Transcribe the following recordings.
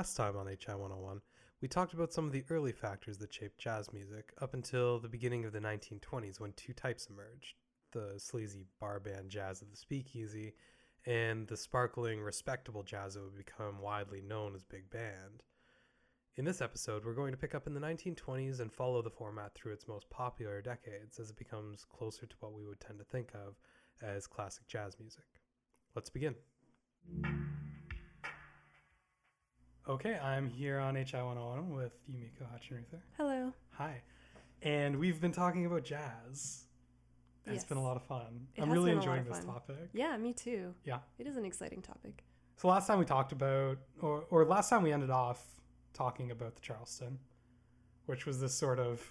Last time on HI 101, we talked about some of the early factors that shaped jazz music up until the beginning of the 1920s when two types emerged the sleazy bar band jazz of the speakeasy and the sparkling, respectable jazz that would become widely known as big band. In this episode, we're going to pick up in the 1920s and follow the format through its most popular decades as it becomes closer to what we would tend to think of as classic jazz music. Let's begin. Okay, I'm here on HI 101 with Yumiko Hachinruther. Hello. Hi. And we've been talking about jazz. And It's Yes. been a lot of fun. It I'm really been a lot enjoying this topic. Yeah, me too. Yeah. It is an exciting topic. So last time we talked about, or, or last time we ended off talking about the Charleston, which was this sort of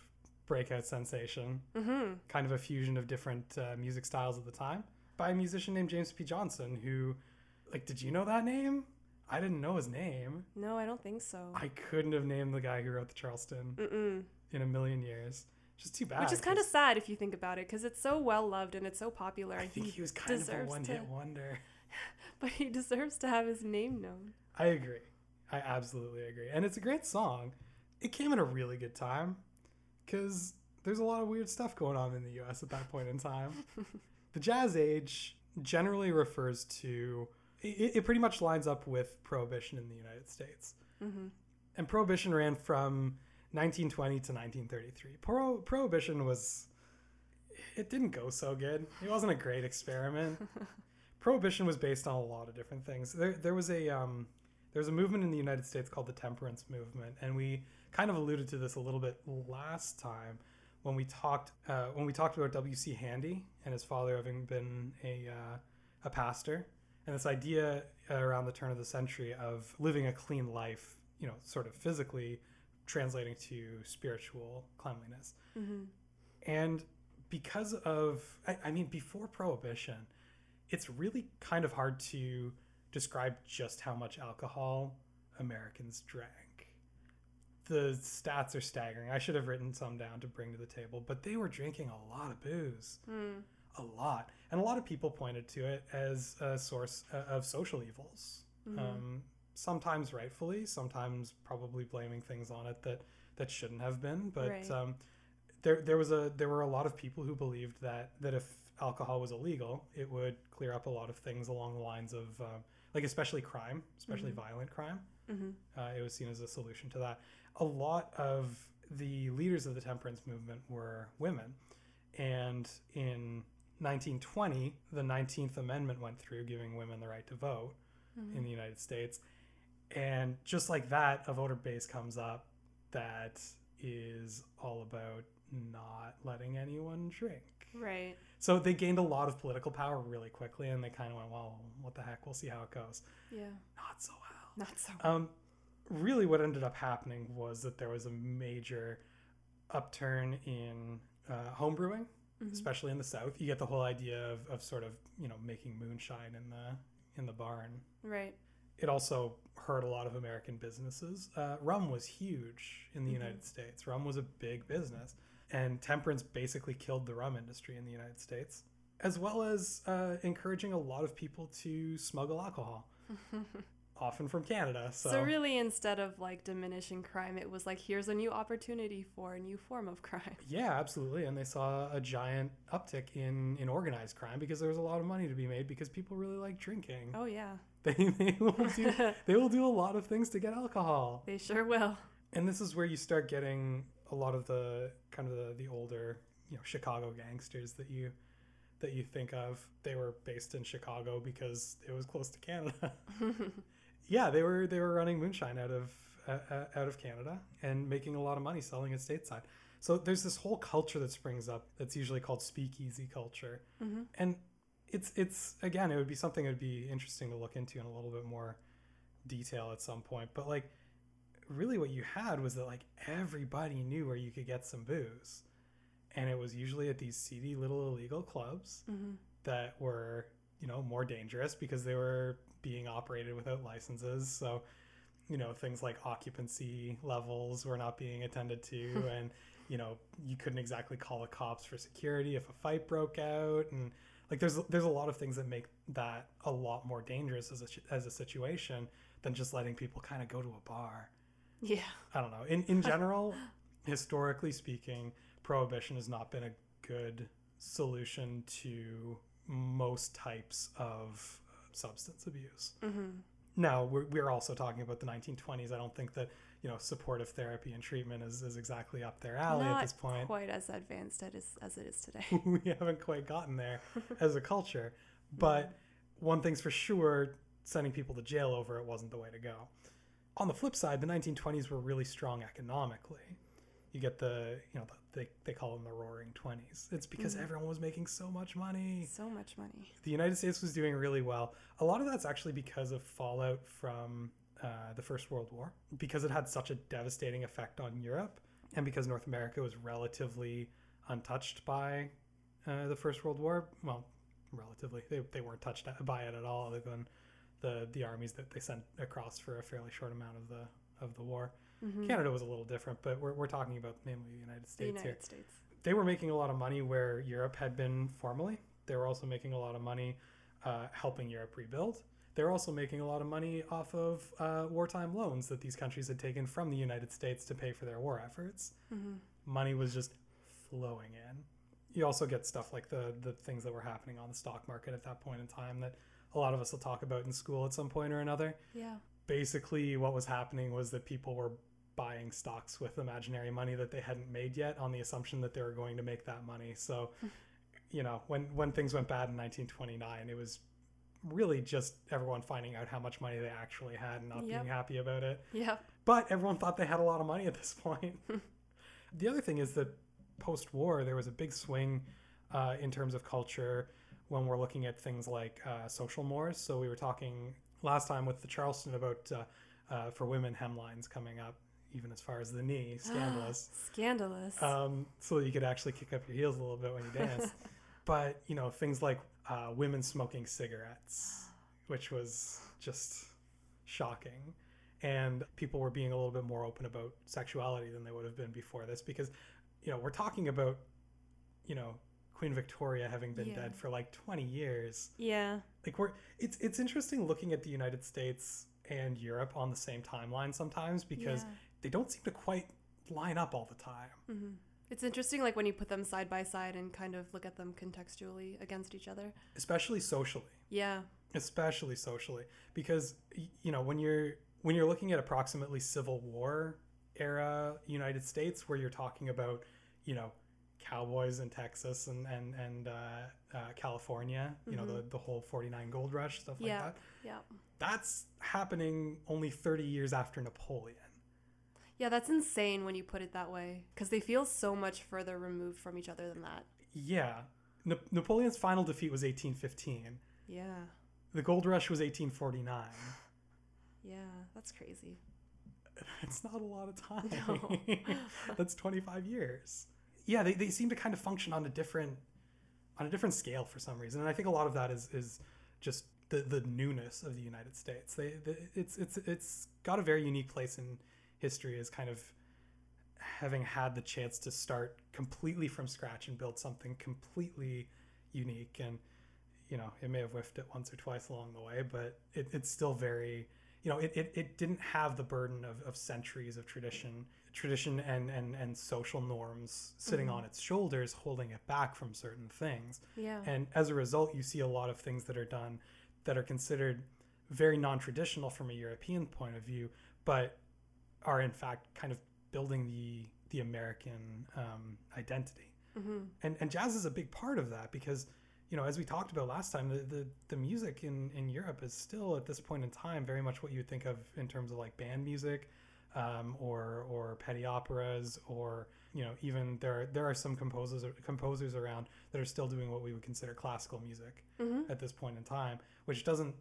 breakout sensation, Mm-hmm. kind of a fusion of different uh, music styles at the time, by a musician named James P. Johnson, who, like, did you know that name? I didn't know his name. No, I don't think so. I couldn't have named the guy who wrote the Charleston Mm-mm. in a million years. Just too bad. Which is kind of sad if you think about it, because it's so well loved and it's so popular. I think he was kind of a deserves one to- hit wonder. But he deserves to have his name known. I agree. I absolutely agree. And it's a great song. It came at a really good time because there's a lot of weird stuff going on in the US at that point in time. the jazz age generally refers to, it, it pretty much lines up with prohibition in the United States. Mm-hmm. And prohibition ran from 1920 to 1933. Pro- prohibition was, it didn't go so good. It wasn't a great experiment. prohibition was based on a lot of different things. There, there was a um, there was a movement in the United States called the temperance movement, and we kind of alluded to this a little bit last time when we talked uh, when we talked about W. C. Handy and his father having been a uh, a pastor, and this idea around the turn of the century of living a clean life, you know, sort of physically translating to spiritual cleanliness, Mm-hmm. and because of I, I mean before prohibition it's really kind of hard to describe just how much alcohol americans drank the stats are staggering i should have written some down to bring to the table but they were drinking a lot of booze Mm. A lot and a lot of people pointed to it as a source uh, of social evils Mhm. um, sometimes rightfully sometimes probably blaming things on it that that shouldn't have been but Right. um, there there was a there were a lot of people who believed that that if alcohol was illegal it would clear up a lot of things along the lines of um, like especially crime especially Mhm. violent crime Mm-hmm. uh, it was seen as a solution to that. A lot of the leaders of the temperance movement were women. And in 1920, the 19th Amendment went through, giving women the right to vote Mm-hmm. in the United States. And just like that, a voter base comes up that is all about not letting anyone drink. Right. So they gained a lot of political power really quickly, and they kind of went, well, what the heck? We'll see how it goes. Yeah. Not so well. Not so. Um, really, what ended up happening was that there was a major upturn in uh, home Mhm. especially in the South. You get the whole idea of, of sort of you know making moonshine in the in the barn. Right. It also hurt a lot of American businesses. Uh, rum was huge in the Mhm. United States. Rum was a big business, and temperance basically killed the rum industry in the United States, as well as uh, encouraging a lot of people to smuggle alcohol often from Canada. So, So, really, instead of like diminishing crime, it was like here's a new opportunity for a new form of crime. yeah, absolutely. And they saw a giant uptick in in organized crime because there was a lot of money to be made because people really like drinking. Oh yeah, They, they will do they will do a lot of things to get alcohol. they sure will. And this is where you start getting a lot of the kind of the, the older, you know, Chicago gangsters that you that you think of. They were based in Chicago because it was close to Canada. Yeah, they were they were running moonshine out of uh, out of Canada and making a lot of money selling it stateside. So there's this whole culture that springs up that's usually called speakeasy culture, hmm and it's it's again it would be something that would be interesting to look into in a little bit more detail at some point. But like really what you had was that like everybody knew where you could get some booze. And it was usually at these seedy little illegal clubs hmm that were, you know, more dangerous because they were being operated without licenses. So, you know, things like occupancy levels were not being attended to hmm. and, you know, you couldn't exactly call the cops for security if a fight broke out and like there's there's a lot of things that make that a lot more dangerous as a as a situation than just letting people kind of go to a bar. Yeah. I don't know. In in general, historically speaking, prohibition has not been a good solution to most types of substance abuse. hmm Now, we're, we're also talking about the 1920s. I don't think that, you know, supportive therapy and treatment is, is exactly up their alley Not at this point. quite as advanced as, as it is today. we haven't quite gotten there as a culture. But one thing's for sure sending people to jail over it wasn't the way to go. On the flip side, the 1920s were really strong economically. You get the, you know, the, they, they call them the roaring 20s. It's because Mhm. everyone was making so much money. so much money. The United States was doing really well. A lot of that's actually because of fallout from uh, the First World War, because it had such a devastating effect on Europe, and because North America was relatively untouched by uh, the First World War. Well, relatively, they, they weren't touched by it at all, other than the the armies that they sent across for a fairly short amount of the of the war. Hmm Canada was a little different, but we're, we're talking about mainly the United The States here United States. they were making a lot of money where Europe had been formerly. They were also making a lot of money uh, helping Europe rebuild. They were also making a lot of money off of uh, wartime loans that these countries had taken from the United States to pay for their war efforts. hmm Money was just flowing in. You also get stuff like the the things that were happening on the stock market at that point in time that a lot of us will talk about in school at some point or another Yeah. basically what was happening was that people were buying stocks with imaginary money that they hadn't made yet on the assumption that they were going to make that money. So, you know, when when things went bad in 1929, it was really just everyone finding out how much money they actually had and not Yep. being happy about it. Yeah. But everyone thought they had a lot of money at this point. the other thing is that post-war there was a big swing uh, in terms of culture when we're looking at things like uh, social mores. So we were talking last time with the Charleston about uh, uh, for women hemlines coming up even as far as the knee, scandalous. Scandalous. um, so that you could actually kick up your heels a little bit when you dance. but you know things like uh, women smoking cigarettes, which was just shocking, and people were being a little bit more open about sexuality than they would have been before this because you know we're talking about you know Queen Victoria having been Yeah. dead for like 20 years. yeah. Like we're it's it's interesting looking at the United States and Europe on the same timeline sometimes because yeah. They don't seem to quite line up all the time. hmm It's interesting, like when you put them side by side and kind of look at them contextually against each other. especially socially Yeah. especially socially because you know when you're when you're looking at approximately civil war era united states where you're talking about you know cowboys in texas and and and uh, uh, california you know the, the whole 49 gold rush stuff like Yeah. that Yeah. that's happening only 30 years after napoleon Yeah, that's insane when you put it that way because they feel so much further removed from each other than that. yeah Na- napoleon's final defeat was 1815 Yeah. the gold rush was 1849 Yeah. That's crazy. It's not a lot of time. No. That's 25 years. Yeah, they, they seem to kind of function on a different on a different scale for some reason. And I think a lot of that is is just the, the newness of the United States. They, the it's it's it's got a very unique place in history as kind of having had the chance to start completely from scratch and build something completely unique and you know it may have whiffed it once or twice along the way but it, it's still very you know, it, it, it didn't have the burden of, of centuries of tradition, tradition and, and, and social norms sitting Mhm. on its shoulders, holding it back from certain things. Yeah. And as a result, you see a lot of things that are done that are considered very non-traditional from a European point of view, but are in fact kind of building the the American um, identity. hmm And and jazz is a big part of that because you know, as we talked about last time, the, the, the music in, in Europe is still at this point in time very much what you would think of in terms of like band music, um, or or petty operas, or you know, even there are, there are some composers composers around that are still doing what we would consider classical music hmm at this point in time, which doesn't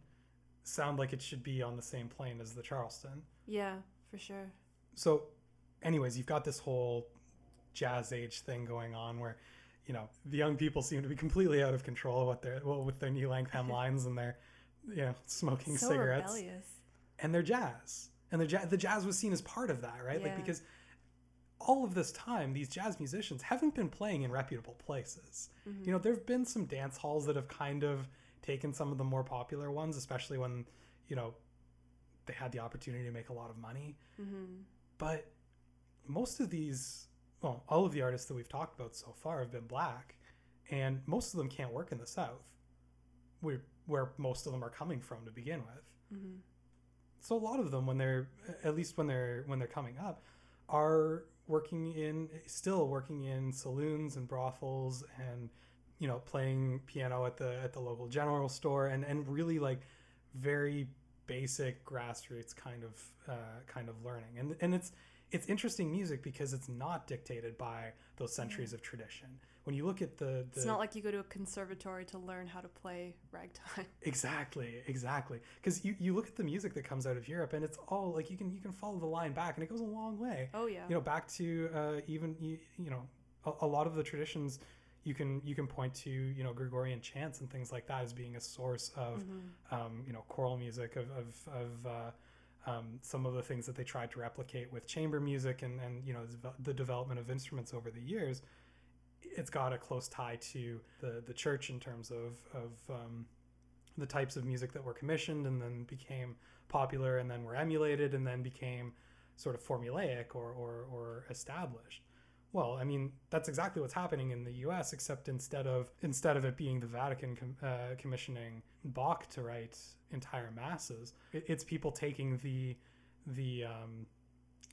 sound like it should be on the same plane as the Charleston. Yeah, for sure. So, anyways, you've got this whole jazz age thing going on where, you know, the young people seem to be completely out of control with their well, with their knee length hemlines and their, you know, smoking so cigarettes rebellious. and their jazz. And the jazz, the jazz was seen as part of that, right? Like Yeah. because all of this time, these jazz musicians haven't been playing in reputable places. Mhm. You know, there have been some dance halls that have kind of taken some of the more popular ones, especially when, you know, they had the opportunity to make a lot of money. hmm But most of these, well, all of the artists that we've talked about so far have been black, and most of them can't work in the South, where where most of them are coming from to begin with. hmm So a lot of them, when they're at least when they're when they're coming up, are working in still working in saloons and brothels and you know playing piano at the at the local general store and and really like very basic grassroots kind of uh, kind of learning and and it's it's interesting music because it's not dictated by those centuries of tradition when you look at the, the It's not like you go to a conservatory to learn how to play ragtime. Exactly, exactly. Because you, you look at the music that comes out of Europe, and it's all like you can you can follow the line back, and it goes a long way. Oh yeah. You know, back to uh, even you, you know a, a lot of the traditions you can you can point to you know Gregorian chants and things like that as being a source of Mhm. um, you know choral music of of, of uh, um, some of the things that they tried to replicate with chamber music and and you know the the development of instruments over the years. It's got a close tie to the the church in terms of of um, the types of music that were commissioned and then became popular and then were emulated and then became sort of formulaic or, or, or established. Well, I mean, that's exactly what's happening in the U.S. Except instead of instead of it being the Vatican com- uh, commissioning Bach to write entire masses, it, it's people taking the the um,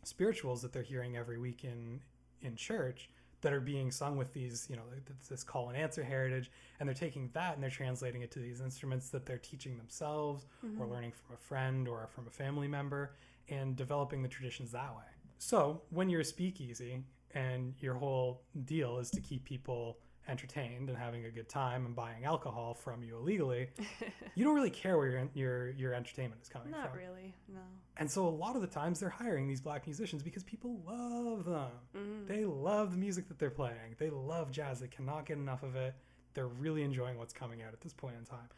spirituals that they're hearing every week in in church that are being sung with these, you know, this- call and answer heritage, and they're taking that and they're translating it to these instruments that they're teaching themselves or Mhm. learning from a friend or from a family member and developing the traditions that way. So, when you're a speakeasy and your whole deal is to keep people entertained and having a good time and buying alcohol from you illegally, you don't really care where your your your entertainment is coming Not from. Not really. No. And so a lot of the times they're hiring these black musicians because people love them. Mhm. They love the music that they're playing. They love jazz. They cannot get enough of it. They're really enjoying what's coming out at this point in time.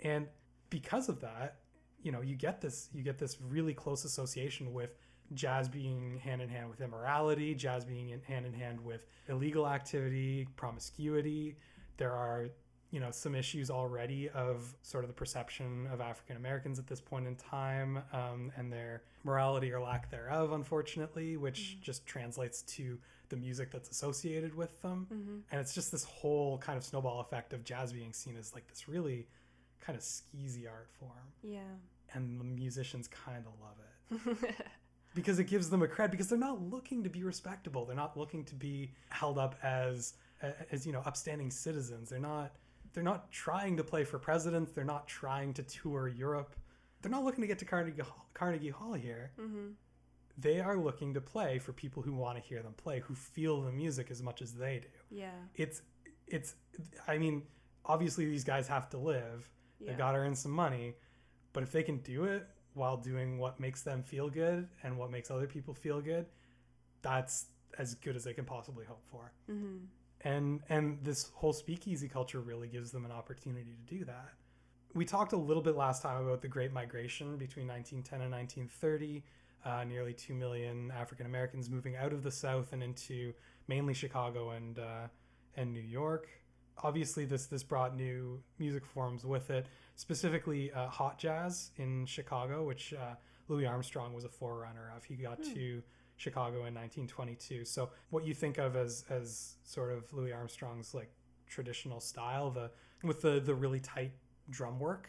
And because of that, you know, you get this you get this really close association with jazz being hand in hand with immorality, jazz being in, hand in hand with illegal activity, promiscuity. There are, you know, some issues already of sort of the perception of African Americans at this point in time um, and their morality or lack thereof, unfortunately, which just translates to the music that's associated with them. Mhm. And it's just this whole kind of snowball effect of jazz being seen as like this really kind of skeezy art form. Yeah. And the musicians kind of love it because it gives them a cred because they're not looking to be respectable. They're not looking to be held up as as you know upstanding citizens. They're not they're not trying to play for presidents. They're not trying to tour Europe. They're not looking to get to Carnegie Hall, Carnegie Hall here. hmm They are looking to play for people who want to hear them play, who feel the music as much as they do. Yeah. It's it's I mean, obviously these guys have to live. Yeah. They got to earn some money, but if they can do it while doing what makes them feel good and what makes other people feel good, that's as good as they can possibly hope for. hmm And and this whole speakeasy culture really gives them an opportunity to do that. We talked a little bit last time about the Great Migration between 1910 and 1930. Uh, nearly two million African Americans moving out of the South and into mainly Chicago and uh, and New York. Obviously, this this brought new music forms with it, specifically uh, hot jazz in Chicago, which uh, Louis Armstrong was a forerunner of. He got Hmm. to Chicago in 1922. So what you think of as as sort of Louis Armstrong's like traditional style, the with the the really tight drum work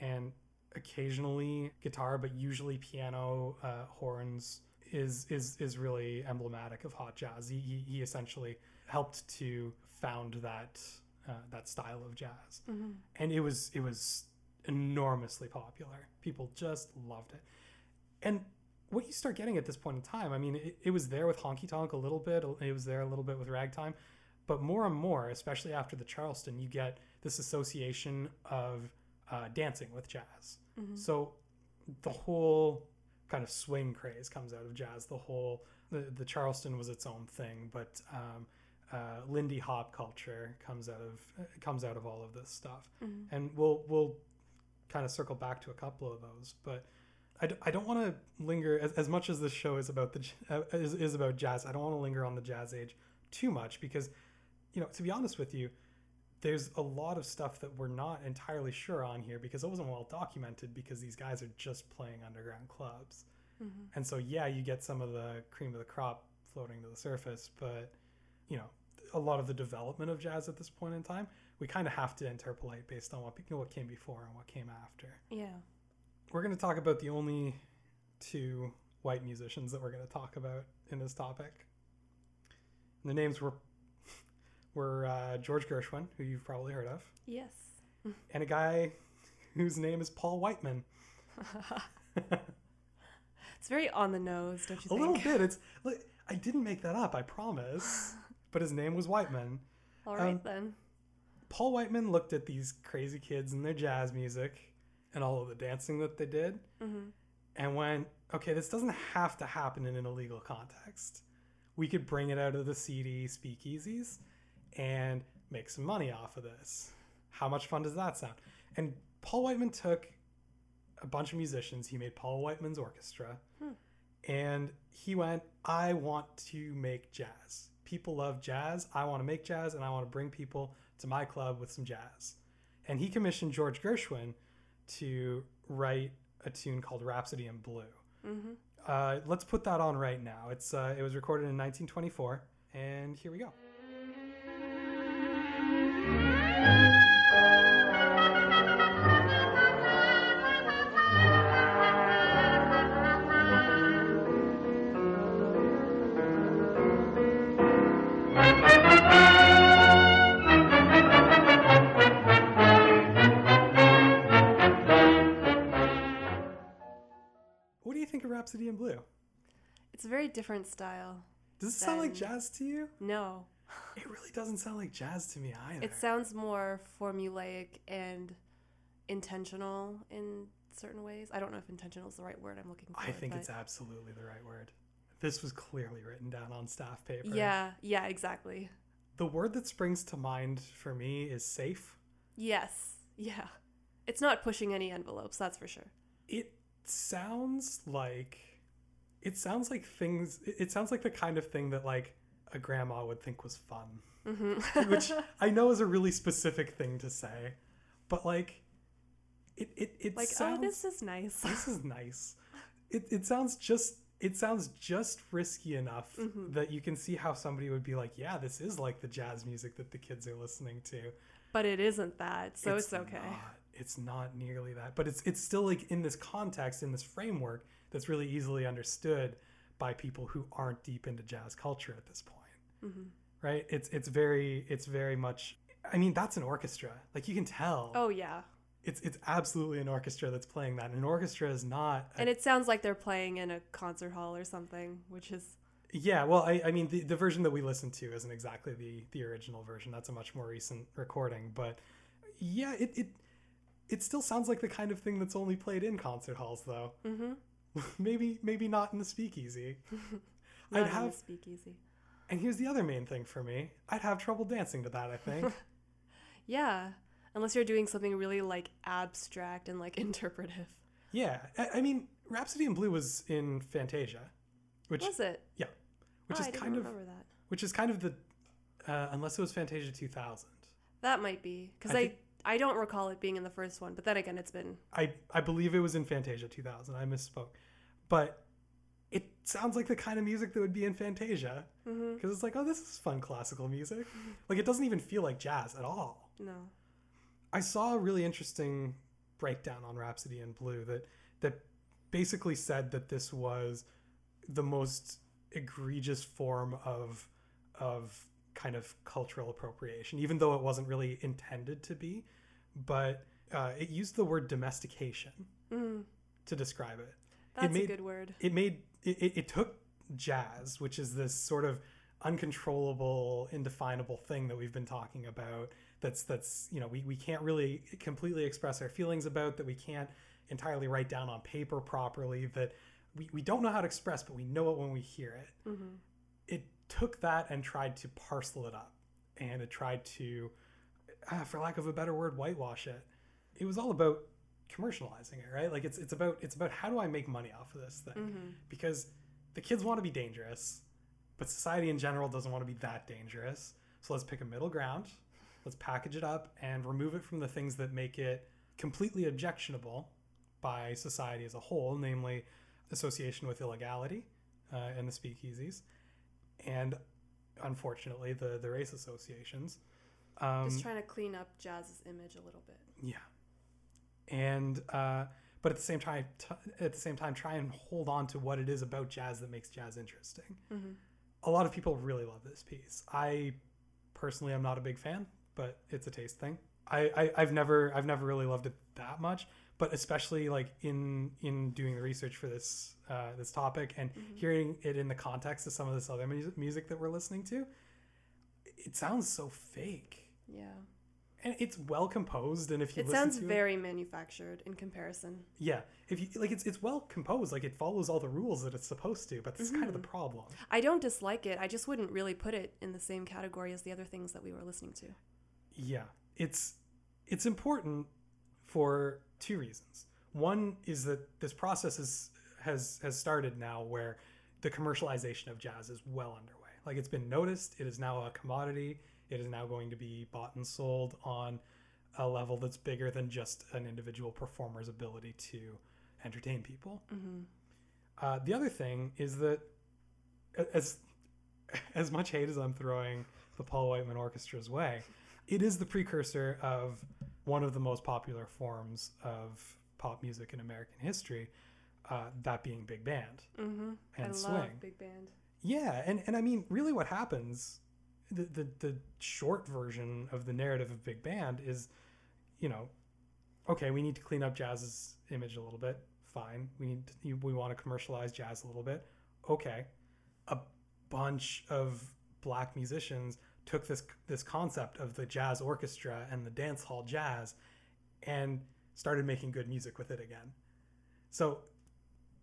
and occasionally guitar, but usually piano, uh, horns is is is really emblematic of hot jazz. He he, he essentially helped to found that uh, that style of jazz, hmm and it was it was enormously popular. People just loved it, and what you start getting at this point in time, I mean, it, it was there with honky tonk a little bit. It was there a little bit with ragtime, but more and more, especially after the Charleston, you get this association of uh, dancing with jazz. hmm So the whole kind of swing craze comes out of jazz. The whole the, the Charleston was its own thing, but um, uh, Lindy Hop culture comes out of uh, comes out of all of this stuff, hmm and we'll we'll kind of circle back to a couple of those, but. I, d- I don't want to linger as, as much as this show is about the uh, is, is about jazz. I don't want to linger on the jazz age too much because, you know, to be honest with you, there's a lot of stuff that we're not entirely sure on here because it wasn't well documented because these guys are just playing underground clubs. hmm And so yeah, you get some of the cream of the crop floating to the surface, but you know, a lot of the development of jazz at this point in time, we kind of have to interpolate based on what you know, what came before and what came after. Yeah. We're going to talk about the only two white musicians that we're going to talk about in this topic. And the names were were uh, George Gershwin, who you've probably heard of, Yes. and a guy whose name is Paul Whiteman. it's very on the nose, don't you a think? A little bit. It's like I didn't make that up, I promise. But his name was Whiteman. All right um, then. Paul Whiteman looked at these crazy kids and their jazz music and all of the dancing that they did hmm and went, okay, this doesn't have to happen in an illegal context. We could bring it out of the seedy speakeasies and make some money off of this. How much fun does that sound? And Paul Whiteman took a bunch of musicians. He made Paul Whiteman's orchestra. Hmm. And he went, I want to make jazz. People love jazz. I want to make jazz and I want to bring people to my club with some jazz. And he commissioned George Gershwin to write a tune called Rhapsody in Blue. hmm Uh, let's put that on right now. It's uh, it was recorded in 1924, and here we go. Rhapsody in Blue? It's a very different style. Does it sound like jazz to you? No. It really doesn't sound like jazz to me either. It sounds more formulaic and intentional in certain ways. I don't know if intentional is the right word I'm looking for. I think but- it's absolutely the right word. This was clearly written down on staff paper. Yeah, yeah, exactly. The word that springs to mind for me is safe. Yes. Yeah. It's not pushing any envelopes, that's for sure. It sounds like it sounds like things it sounds like the kind of thing that like a grandma would think was fun. hmm Which I know is a really specific thing to say, but like it it, it like, sounds oh, this is nice. this is nice. It, it sounds just it sounds just risky enough Mhm. that you can see how somebody would be like, yeah, this is like the jazz music that the kids are listening to. but it isn't that, so it's, okay. Not, it's not nearly that, but it's it's still like in this context, in this framework that's really easily understood by people who aren't deep into jazz culture at this point, hmm right? It's it's very it's very much. I mean, that's an orchestra. Like you can tell. Oh, yeah. It's it's absolutely an orchestra that's playing that. An orchestra is not. A, And it sounds like they're playing in a concert hall or something, which is yeah, well, I, I mean, the, the version that we listened to isn't exactly the the original version. That's a much more recent recording, but yeah, it it it still sounds like the kind of thing that's only played in concert halls, though. hmm maybe maybe not in the speakeasy. not in the have- speakeasy. And here's the other main thing for me: I'd have trouble dancing to that. I think. Yeah, unless you're doing something really like abstract and like interpretive. yeah, I, I mean, Rhapsody in Blue was in Fantasia, which Was it? Yeah, which Oh, is kind of that. which is kind of the uh, unless it was Fantasia 2000. That might be because I I, think- I don't recall it being in the first one, but then again, it's been. I I believe it was in Fantasia 2000. I misspoke, but it sounds like the kind of music that would be in Fantasia mm-hmm. because it's like, oh, this is fun classical music. Like it doesn't even feel like jazz at all. No. I saw a really interesting breakdown on Rhapsody in Blue that that basically said that this was the most egregious form of of kind of cultural appropriation, even though it wasn't really intended to be. But uh, it used the word domestication Mm, to describe it. that's made- a good word. It made it, it, it took jazz, which is this sort of uncontrollable, indefinable thing that we've been talking about. That's that's you know we, we can't really completely express our feelings about that we can't entirely write down on paper properly that we, we don't know how to express but we know it when we hear it hmm it took that and tried to parcel it up. And it tried to ah, for lack of a better word whitewash it. It was all about commercializing it right? Like it's it's about it's about how do i make money off of this thing? Hmm because the kids want to be dangerous but society in general doesn't want to be that dangerous. So let's pick a middle ground. Let's package it up and remove it from the things that make it completely objectionable by society as a whole namely association with illegality uh, and the speakeasies and unfortunately the the race associations um, Just trying to clean up jazz's image a little bit. yeah, and uh, but at the same time, t- at the same time, try and hold on to what it is about jazz that makes jazz interesting. hmm A lot of people really love this piece. I personally am not a big fan, but it's a taste thing. I, I I've never I've never really loved it that much, but especially like in in doing the research for this uh, this topic and Mhm. hearing it in the context of some of this other music, music that we're listening to, it sounds so fake. Yeah. And it's well composed, and if you It listen sounds to it, very manufactured in comparison. Yeah, if you like, it's it's well composed. Like it follows all the rules that it's supposed to. But that's kind of the Mhm. problem. I don't dislike it. I just wouldn't really put it in the same category as the other things that we were listening to. Yeah, it's it's important for two reasons. One is that this process is has has started now, where the commercialization of jazz is well underway. Like it's been noticed. It is now a commodity. It is now going to be bought and sold on a level that's bigger than just an individual performer's ability to entertain people. hmm Uh, the other thing is that as as much hate as I'm throwing the Paul Whiteman Orchestra's way, it is the precursor of one of the most popular forms of pop music in American history, uh, that being big band hmm and I swing. big band. Yeah, and, and I mean, really, what happens, the, the the short version of the narrative of big band is, you know, okay, we need to clean up jazz's image a little bit. Fine, we need to, we want to commercialize jazz a little bit. Okay, a bunch of black musicians took this this concept of the jazz orchestra and the dance hall jazz, and started making good music with it again. So,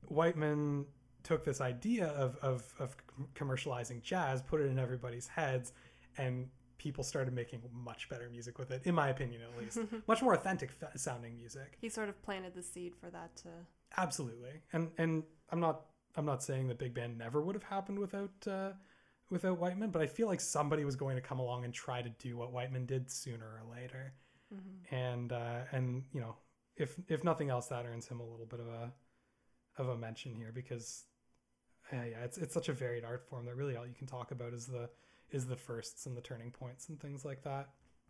Whiteman took this idea of, of, of commercializing jazz, put it in everybody's heads, and people started making much better music with it, in my opinion at least. much more authentic f- sounding music. he sort of planted the seed for that to. Absolutely. And and I'm not I'm not saying that big band never would have happened without uh, without Whiteman, but I feel like somebody was going to come along and try to do what Whiteman did sooner or later. Mhm. And uh, and you know, if if nothing else, that earns him a little bit of a of a mention here because uh, yeah, it's it's such a varied art form that really all you can talk about is the is the firsts and the turning points and things like that.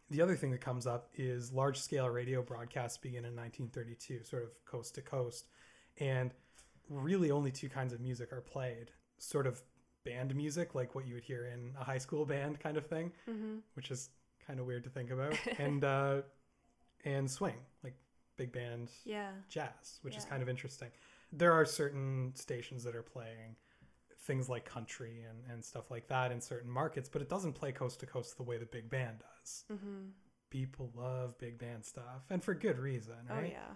The other thing that comes up is large scale radio broadcasts begin in 1932, sort of coast to coast, and really only two kinds of music are played. Sort of band music, like what you would hear in a high school band kind of thing, Mhm. which is kind of weird to think about, and uh, and swing, like big band Yeah. jazz, which is kind of interesting. There are certain stations that are playing things like country and, and stuff like that in certain markets, but it doesn't play coast to coast the way the big band does. hmm People love big band stuff, and for good reason, Oh right? yeah.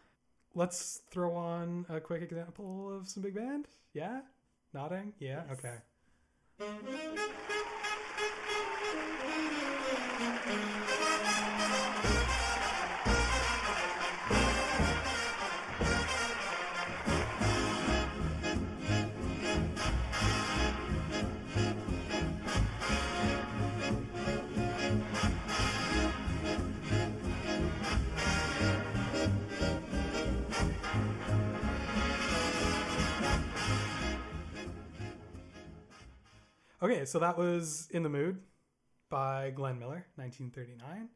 Let's throw on a quick example of some big band. Yeah? Nodding? Yeah? Yes. Okay. Thank you. Okay, so that was In the Mood by Glenn Miller, 1939.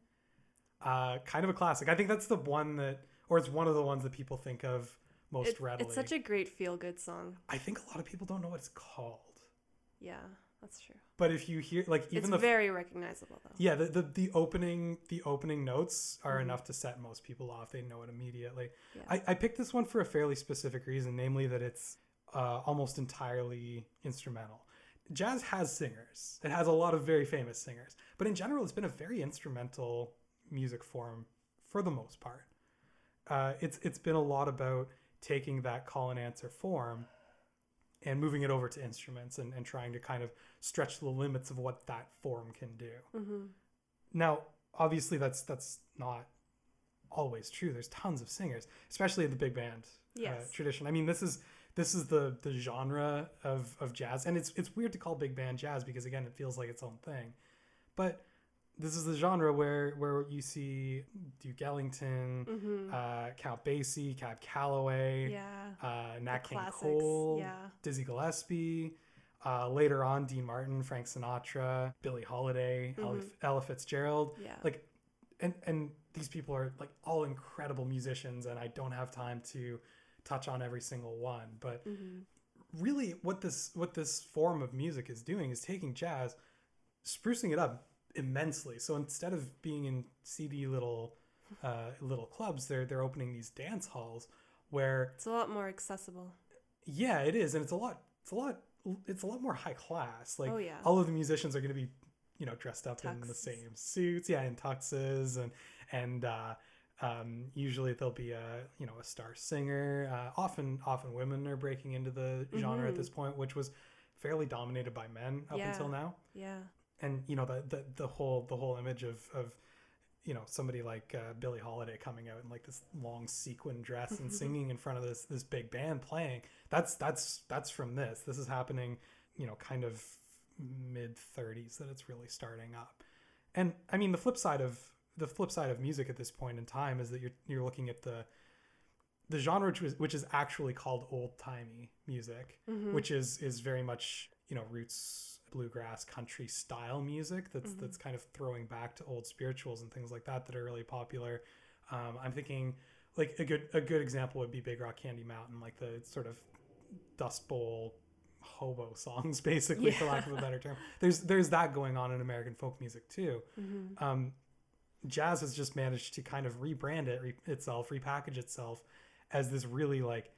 Uh, kind of a classic. I think that's the one that, or it's one of the ones that people think of most It- readily. it's such a great feel good song. I think a lot of people don't know what it's called. Yeah, that's true. But if you hear, like, even it's the very recognizable though. yeah, the, the the opening the opening notes are Mhm. enough to set most people off. They know it immediately. Yeah. I, I picked this one for a fairly specific reason, namely that it's uh, almost entirely instrumental. Jazz has singers. It has a lot of very famous singers, but in general, it's been a very instrumental music form for the most part. Uh, it's it's been a lot about taking that call and answer form and moving it over to instruments and, and trying to kind of stretch the limits of what that form can do. hmm Now, obviously, that's that's not always true. There's tons of singers, especially in the big band uh, tradition. I mean, this is this is the the genre of of jazz, and it's it's weird to call big band jazz because again, it feels like its own thing. But this is the genre where where you see Duke Ellington, hmm uh, Count Basie, Cab Calloway, yeah. uh, Nat The King classics, Cole, yeah. Dizzy Gillespie. Uh, later on, Dean Martin, Frank Sinatra, Billie Holiday, Ella, Mhm. Ella Fitzgerald. Yeah. Like, and and these people are like all incredible musicians, and I don't have time to touch on every single one. But hmm really, what this what this form of music is doing is taking jazz, sprucing it up immensely. So instead of being in seedy little uh, little clubs, they're they're opening these dance halls where It's a lot more accessible. yeah, it is, and it's a lot. It's a lot. It's a lot more high class. Like Oh, yeah. all of the musicians are going to be, you know, dressed up in the same suits. Yeah, in tuxes, and and uh, um, usually there'll be a you know a star singer. Uh, often, often women are breaking into the genre at Mhm. this point, which was fairly dominated by men up Yeah. until now. Yeah. And you know the the, the whole the whole image of of you know somebody like uh, Billie Holiday coming out in like this long sequin dress and singing in front of this this big band playing. That's that's that's from this. This is happening, you know, kind of mid 30s that it's really starting up. And I mean the flip side of the flip side of music at this point in time is that you're you're looking at the the genre which was which is actually called old timey music hmm which is is very much you know roots bluegrass country style music that's Mhm. that's kind of throwing back to old spirituals and things like that that are really popular. Um, i'm thinking like a good a good example would be big rock candy mountain like the sort of dust bowl hobo songs basically for lack of a better term. There's there's that going on in american folk music too. Hmm um, jazz has just managed to kind of rebrand it re- itself, repackage itself as this really like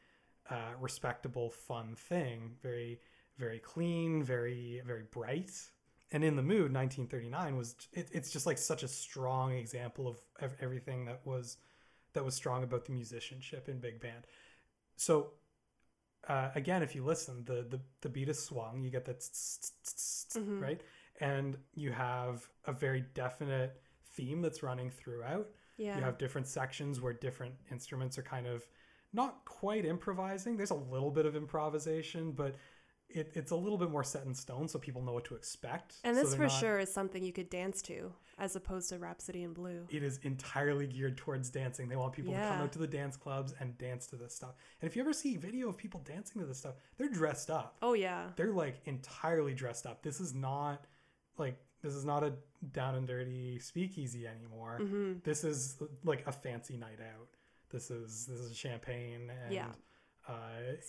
uh, respectable, fun thing. Very, very clean, very, very bright. And in the mood, 1939 was it, it's just like such a strong example of ev- everything that was that was strong about the musicianship in big band. So uh, again, if you listen, the the the beat is swung. You get that tss, tss, tss, tss, Mhm. right, and you have a very definite theme that's running throughout. Yeah. You have different sections where different instruments are kind of not quite improvising. There's a little bit of improvisation, but it, it's a little bit more set in stone, so people know what to expect. and this they're for not- sure is something you could dance to, as opposed to Rhapsody in Blue. it is entirely geared towards dancing. They want people to come out to the dance clubs and dance to this stuff. And if you ever see video of people dancing to this stuff, they're dressed up. Oh yeah. They're like entirely dressed up. This is not like this is not a down and dirty speakeasy anymore. hmm This is like a fancy night out. This is this is champagne and Yeah. uh,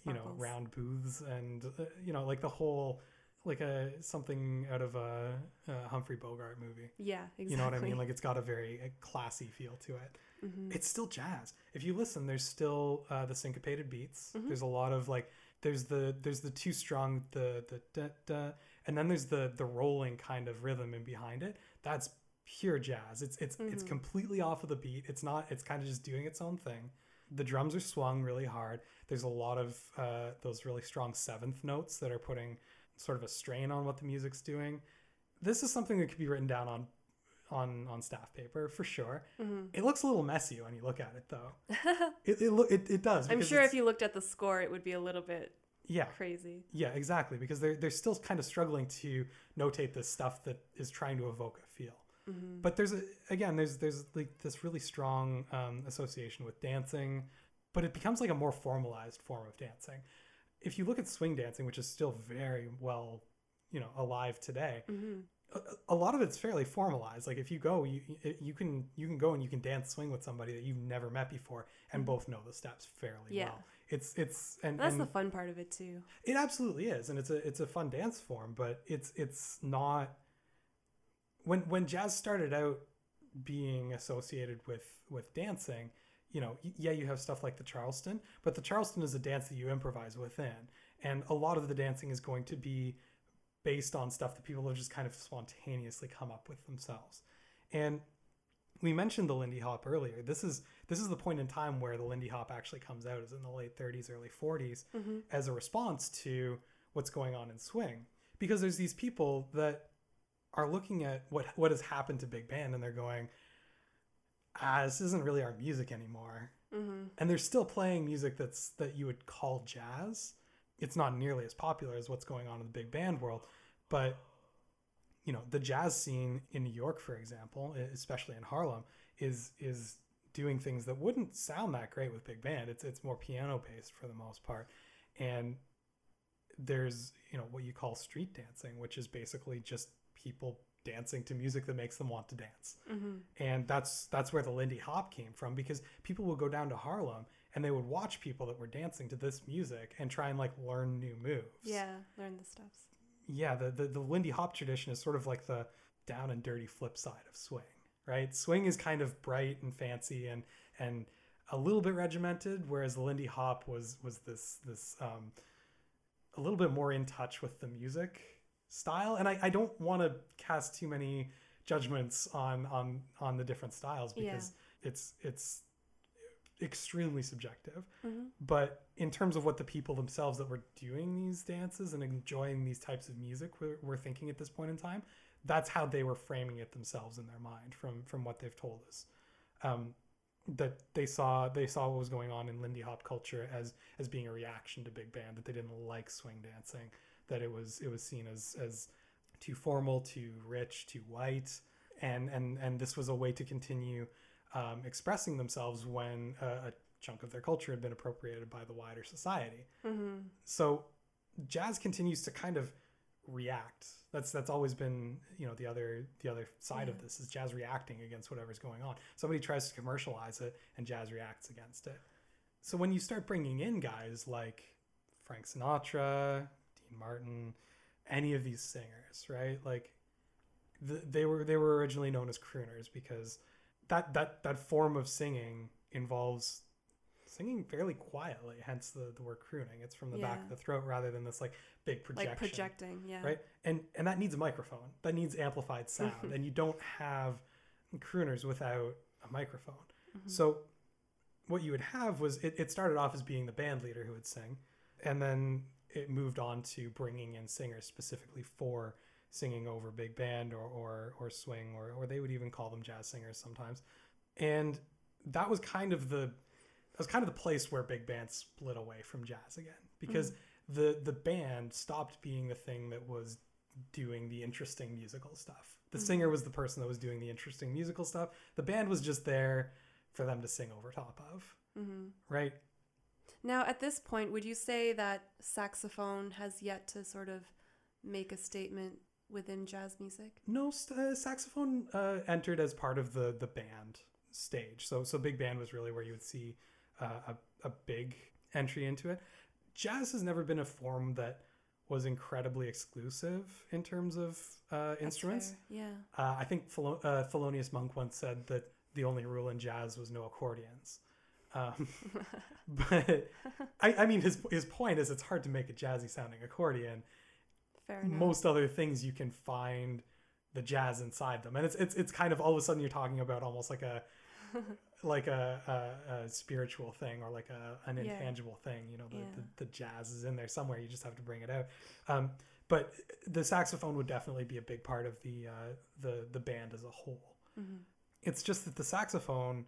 you know round booths and uh, you know like the whole like a something out of a, a Humphrey Bogart movie. Yeah. Exactly. You know what I mean? Like it's got a very uh, classy feel to it. Mhm. It's still jazz. If you listen, there's still uh, the syncopated beats. Mhm. There's a lot of like there's the there's the too strong the the da, da, and then there's the the rolling kind of rhythm in behind it. That's pure jazz. It's it's it's Mhm. completely off of the beat. It's not. It's kind of just doing its own thing. The drums are swung really hard. There's a lot of uh, those really strong seventh notes that are putting sort of a strain on what the music's doing. This is something that could be written down on on on staff paper for sure. Mhm. It looks a little messy when you look at it, though. It it, loo- it, it does. I'm sure if you looked at the score, it would be a little bit yeah crazy. yeah exactly because they're they're still kind of struggling to notate this stuff that is trying to evoke a feel. hmm But there's a again there's there's like this really strong um, association with dancing, but it becomes like a more formalized form of dancing. If you look at swing dancing, which is still very well you know alive today hmm a, a lot of it's fairly formalized like if you go you you can you can go and you can dance swing with somebody that you've never met before and Mhm. both know the steps fairly Yeah. well it's it's and, That's and the fun part of it too. it absolutely is and it's a it's a fun dance form but it's it's not when when jazz started out being associated with with dancing you know yeah you have stuff like the charleston but the charleston is a dance that you improvise within and a lot of the dancing is going to be based on stuff that people have just kind of spontaneously come up with themselves and we mentioned the lindy hop earlier. This is this is the point in time where the lindy hop actually comes out is in the late 30s early 40s hmm as a response to what's going on in swing. Because there's these people that are looking at what what has happened to big band and they're going ah this isn't really our music anymore. Hmm and they're still playing music that's that you would call jazz. It's not nearly as popular as what's going on in the big band world but you know the jazz scene in new york for example especially in harlem is is doing things that wouldn't sound that great with big band it's it's more piano based for the most part and there's you know what you call street dancing which is basically just people dancing to music that makes them want to dance hmm and that's that's where the Lindy Hop came from because people would go down to Harlem and they would watch people that were dancing to this music and try and like learn new moves. Yeah, learn the steps. Yeah, the the, the Lindy Hop tradition is sort of like the down and dirty flip side of swing, right? Swing is kind of bright and fancy and and a little bit regimented, whereas Lindy Hop was was this this um, a little bit more in touch with the music style. And I, I don't want to cast too many judgments on on on the different styles Yeah. because it's it's extremely subjective hmm but in terms of what the people themselves that were doing these dances and enjoying these types of music were, were thinking at this point in time that's how they were framing it themselves in their mind from from what they've told us. Um, that they saw they saw what was going on in lindy hop culture as as being a reaction to big band that they didn't like swing dancing that it was it was seen as as too formal too rich too white and and and this was a way to continue um, expressing themselves when a, a chunk of their culture had been appropriated by the wider society. hmm So jazz continues to kind of react. That's that's always been you know the other the other side of this is jazz reacting against whatever's going on. Somebody tries to commercialize it and jazz reacts against it. So when you start bringing in guys like Frank Sinatra, Dean Martin, any of these singers, right? Like the, they were they were originally known as crooners because that that that form of singing involves singing fairly quietly hence the, the word crooning it's from the back of the throat rather than this like big projection Like projecting. Yeah. right and and that needs a microphone that needs amplified sound and you don't have crooners without a microphone Mhm. so what you would have was it, it started off as being the band leader who would sing and then it moved on to bringing in singers specifically for singing over big band or or, or swing or, or they would even call them jazz singers sometimes. And that was kind of the that was kind of the place where big band split away from jazz again because the the band stopped being the thing that was doing the interesting musical stuff. The Mhm. singer was the person that was doing the interesting musical stuff. The band was just there for them to sing over top of hmm right? Now, at this point, would you say that saxophone has yet to sort of make a statement within jazz music? No, uh, saxophone uh, entered as part of the the band stage. So so big band was really where you would see uh, a a big entry into it. Jazz has never been a form that was incredibly exclusive in terms of uh, instruments. fair, Yeah. Uh, I think Philo- uh, Thelonious Monk once said that the only rule in jazz was no accordions. Um, but I, I mean, his his point is it's hard to make a jazzy sounding accordion Fair enough. most other things you can find the jazz inside them and it's it's it's kind of all of a sudden you're talking about almost like a like a, a, a spiritual thing or like a an Yeah. intangible thing you know the, Yeah. the, the jazz is in there somewhere you just have to bring it out um, but the saxophone would definitely be a big part of the uh, the the band as a whole Mhm. it's just that the saxophone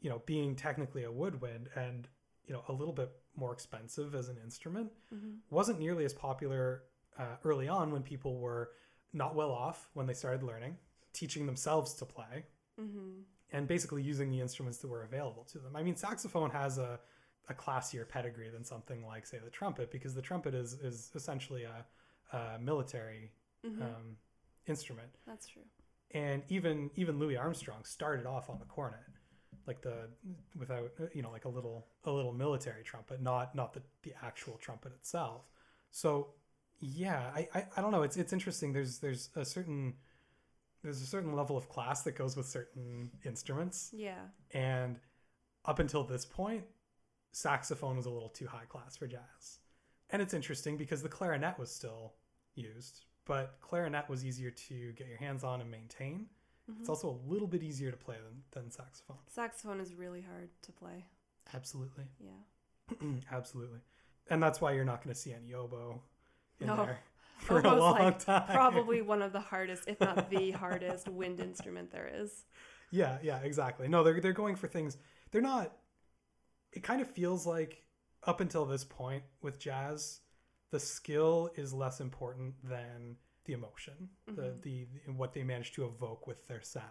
you know being technically a woodwind and you know a little bit more expensive as an instrument Mhm. wasn't nearly as popular uh, early on when people were not well off when they started learning, teaching themselves to play, Mhm. and basically using the instruments that were available to them. I mean, saxophone has a, a classier pedigree than something like, say, the trumpet, because the trumpet is is essentially a, uh, military Mhm. um, instrument. That's true. and even even Louis Armstrong started off on the cornet, like the without you know like a little a little military trumpet, not not the the actual trumpet itself. So yeah, I I, I don't know. It's it's interesting. There's there's a certain there's a certain level of class that goes with certain instruments, Yeah. and up until this point, saxophone was a little too high class for jazz. And it's interesting because the clarinet was still used, but clarinet was easier to get your hands on and maintain. It's Mhm. also a little bit easier to play than, than saxophone. Saxophone is really hard to play. Absolutely. Yeah. Absolutely. And that's why you're not going to see any oboe in No. there for a long like time. Probably one of the hardest, if not the hardest, wind instrument there is. Yeah, yeah, exactly. No, they're they're going for things. They're not. It kind of feels like up until this point with jazz, the skill is less important than the emotion, the, Mhm. the the what they manage to evoke with their sound.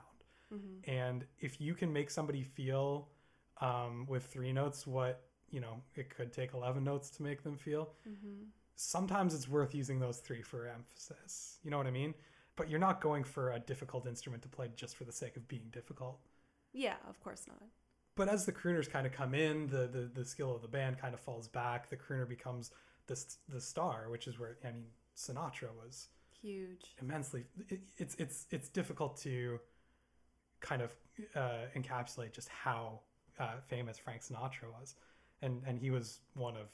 hmm And if you can make somebody feel um, with three notes what you know it could take eleven notes to make them feel, hmm sometimes it's worth using those three for emphasis. You know what I mean? But you're not going for a difficult instrument to play just for the sake of being difficult. Yeah, of course not. But as the crooners kind of come in, the, the the skill of the band kind of falls back. The crooner becomes the the star, which is where I mean Sinatra was Huge. immensely. It, it's it's it's difficult to kind of uh, encapsulate just how uh, famous Frank Sinatra was, and and he was one of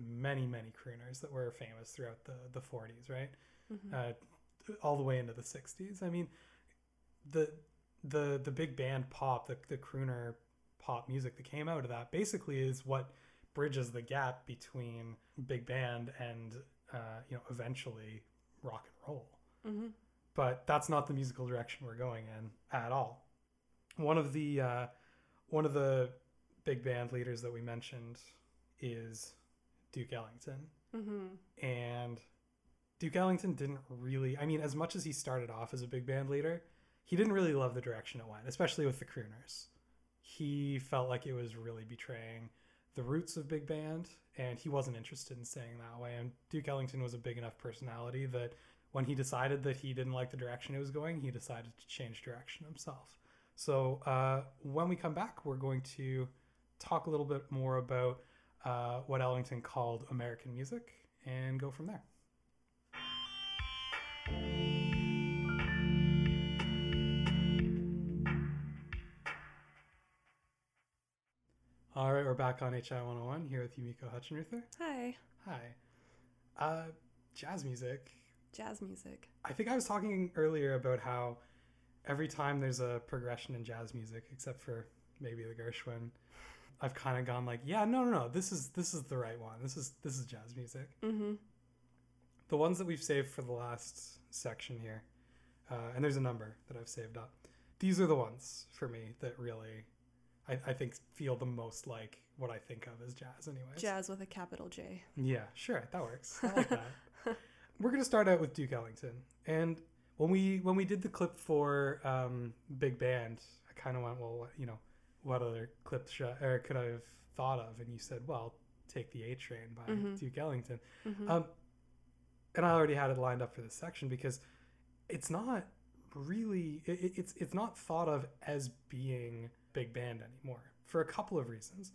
many many crooners that were famous throughout the the 40s, right? hmm uh, all the way into the 60s. I mean, the the the big band pop, the the crooner pop music that came out of that basically is what bridges the gap between big band and uh, you know eventually rock and roll. hmm But that's not the musical direction we're going in at all. One of the uh, one of the big band leaders that we mentioned is Duke Ellington. Hmm and Duke Ellington didn't really I mean as much as he started off as a big band leader he didn't really love the direction it went especially with the crooners he felt like it was really betraying the roots of big band and he wasn't interested in staying that way. And Duke Ellington was a big enough personality that when he decided that he didn't like the direction it was going he decided to change direction himself. So uh, when we come back we're going to talk a little bit more about uh, what Ellington called American music and go from there. All right, we're back on HI 101 here with Yumiko Hutchinruther. Hi. Hi. Uh, jazz music. Jazz music. I think I was talking earlier about how every time there's a progression in jazz music, except for maybe the Gershwin, I've kind of gone like, yeah, no, no, no, this is this is the right one. This is this is jazz music. hmm The ones that we've saved for the last section here, uh, and there's a number that I've saved up. These are the ones for me that really, I, I think, feel the most like what I think of as jazz. Anyways. Jazz with a capital J. Yeah, sure, that works. I like that. We're gonna start out with Duke Ellington, and when we when we did the clip for um, Big Band, I kind of went, well, you know, what other clips should, or could I have thought of? And you said, well, take the A Train by Mhm. Duke Ellington. hmm Um, and I already had it lined up for this section because it's not really it- it's it's not thought of as being big band anymore for a couple of reasons.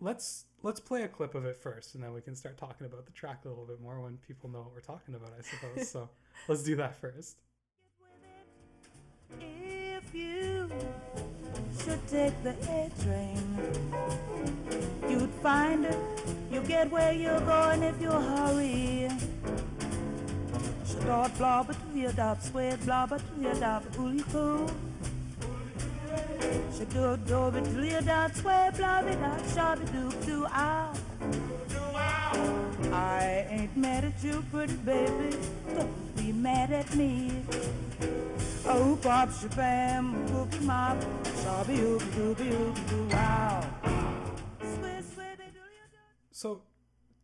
Let's let's play a clip of it first, and then we can start talking about the track a little bit more when people know what we're talking about. I suppose. so let's do that first. Should take the A train, you'd find it. You get where you're going if you hurry. Shadot blobber to your dop, sway blobber to your dop, ooly coo. Shadot dobby to your dop, sway blobby dop, shabby doop doo ow. I ain't mad at you, pretty baby. Don't be mad at me. Oh, pop, shabam, mop, shabby oop, doobie oop, doo wow. Sway, sway, they do your do. So,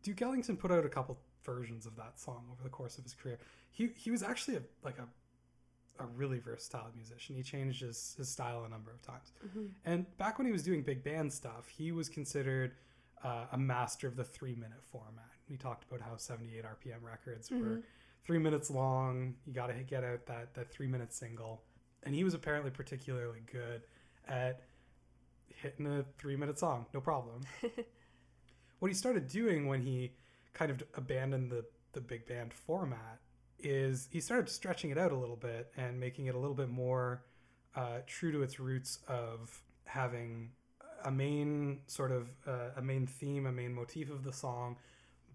Duke Ellington put out a couple versions of that song over the course of his career. He he was actually a, like a a really versatile musician. He changed his, his style a number of times. hmm And back when he was doing big band stuff, he was considered uh, a master of the three minute format. We talked about how 78 RPM records were Mhm. Three minutes long. You got to get out that that three minute single, and he was apparently particularly good at hitting a three minute song, no problem. what he started doing when he kind of abandoned the the big band format is he started stretching it out a little bit and making it a little bit more uh, true to its roots of having a main sort of uh, a main theme, a main motif of the song,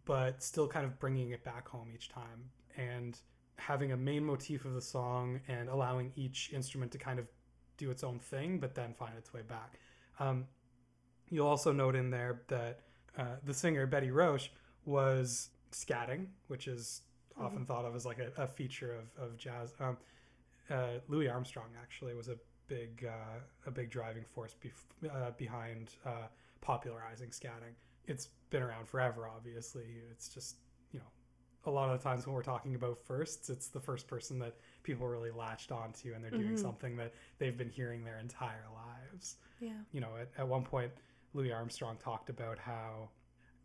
but still kind of bringing it back home each time and having a main motif of the song and allowing each instrument to kind of do its own thing, but then find its way back. Um, you'll also note in there that uh, the singer Betty Roche was scatting, which is often thought of as like a, a feature of, of jazz. Um, uh, Louis Armstrong actually was a big uh, a big driving force bef- uh, behind uh, popularizing scatting. It's been around forever, obviously. It's just a lot of the times when we're talking about firsts, it's the first person that people really latched onto, and they're doing Mhm. something that they've been hearing their entire lives Yeah. you know, at, at one point, Louis Armstrong talked about how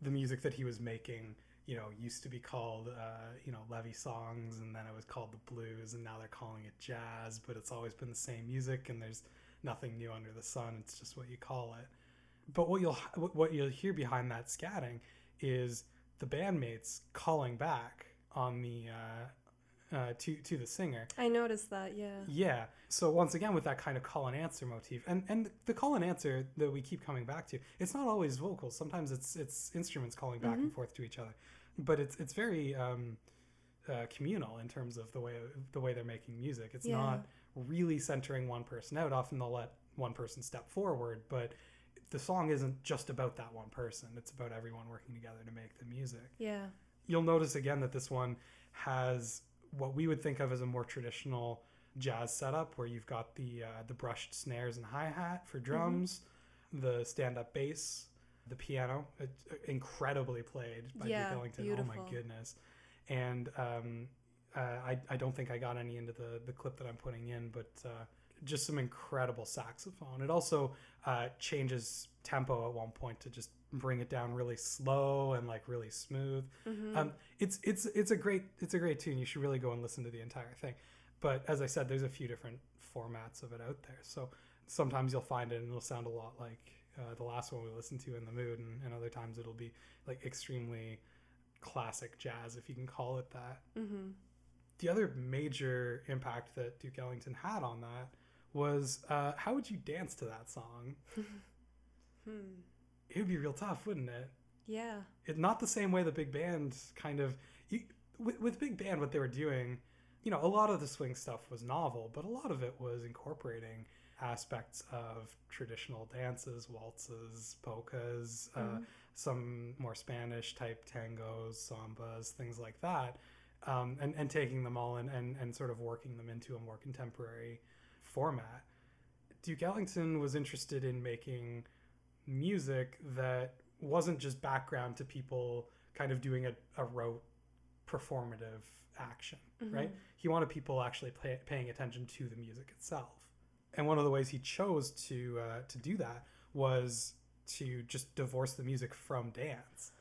the music that he was making, you know, used to be called, uh, you know, levee songs, and then it was called the blues, and now they're calling it jazz, but it's always been the same music, and there's nothing new under the sun. It's just what you call it. But what you'll what you'll hear behind that scatting is the bandmates calling back on the uh, uh, to to the singer. I noticed that. Yeah. Yeah. So once again, with that kind of call and answer motif, and and the call and answer that we keep coming back to, it's not always vocals. Sometimes it's it's instruments calling back and forth to each other, but it's it's very um, uh, communal in terms of the way the way they're making music. It's Yeah. not really centering one person out. Often they'll let one person step forward, but the song isn't just about that one person. It's about everyone working together to make the music. Yeah. you'll notice again that this one has what we would think of as a more traditional jazz setup where you've got the uh, the brushed snares and hi-hat for drums the stand-up bass the piano. It's incredibly played by Yeah, Duke Ellington. Oh my goodness. And um, uh, I, I don't think I got any into the, the clip that I'm putting in but uh, just some incredible saxophone it also uh, changes tempo at one point to just bring it down really slow and like really smooth Mm-hmm. um, it's it's it's a great it's a great tune. You should really go and listen to the entire thing. But as I said, there's a few different formats of it out there. So sometimes you'll find it and it'll sound a lot like uh, the last one we listened to in the mood, and, and other times it'll be like extremely classic jazz, if you can call it that. Mm-hmm. The other major impact that Duke Ellington had on that was uh, how would you dance to that song? Hmm. It would be real tough, wouldn't it? Yeah. it, not the same way the big band kind of you, with, with big band what they were doing you know a lot of the swing stuff was novel but a lot of it was incorporating aspects of traditional dances waltzes polkas uh, some more spanish type tangos sambas things like that um, and, and taking them all and, and, and sort of working them into a more contemporary format duke ellington was interested in making music that wasn't just background to people kind of doing a, a rote performative action, right? He wanted people actually pay, paying attention to the music itself. And one of the ways he chose to uh, to do that was to just divorce the music from dance,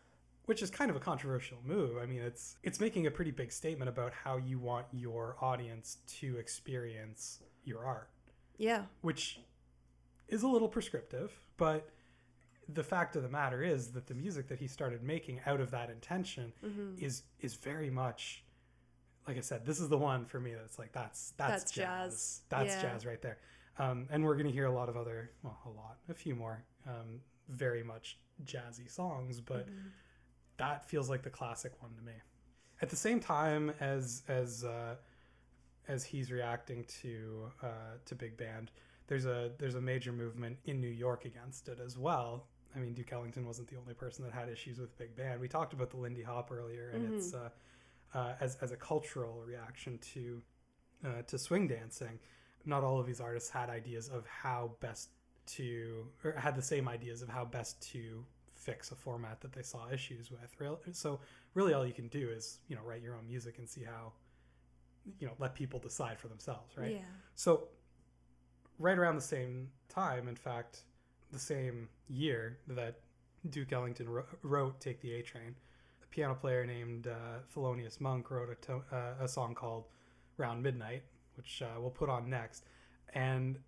which is kind of a controversial move. I mean, it's it's making a pretty big statement about how you want your audience to experience your art Yeah. which is a little prescriptive, but the fact of the matter is that the music that he started making out of that intention Mm-hmm. is is very much like I said, this is the one for me that's like that's that's, That's jazz. jazz. That's Yeah. jazz right there. Um, and we're gonna hear a lot of other well, a lot, a few more um, very much jazzy songs, but Mm-hmm. that feels like the classic one to me. At the same time as as uh, as he's reacting to uh, to big band, there's a there's a major movement in New York against it as well. I mean, Duke Ellington wasn't the only person that had issues with big band. We talked about the Lindy Hop earlier, and it's uh, uh, as as a cultural reaction to uh, to swing dancing. Not all of these artists had ideas of how best to, or had the same ideas of how best to fix a format that they saw issues with. Real- So really, all you can do is you know write your own music and see how you know let people decide for themselves, right? Yeah. So, right around the same time, in fact, the same year that Duke Ellington wro- wrote "Take the A Train," a piano player named uh, Thelonious Monk wrote a, to- uh, a song called Round Midnight, which uh, we'll put on next. And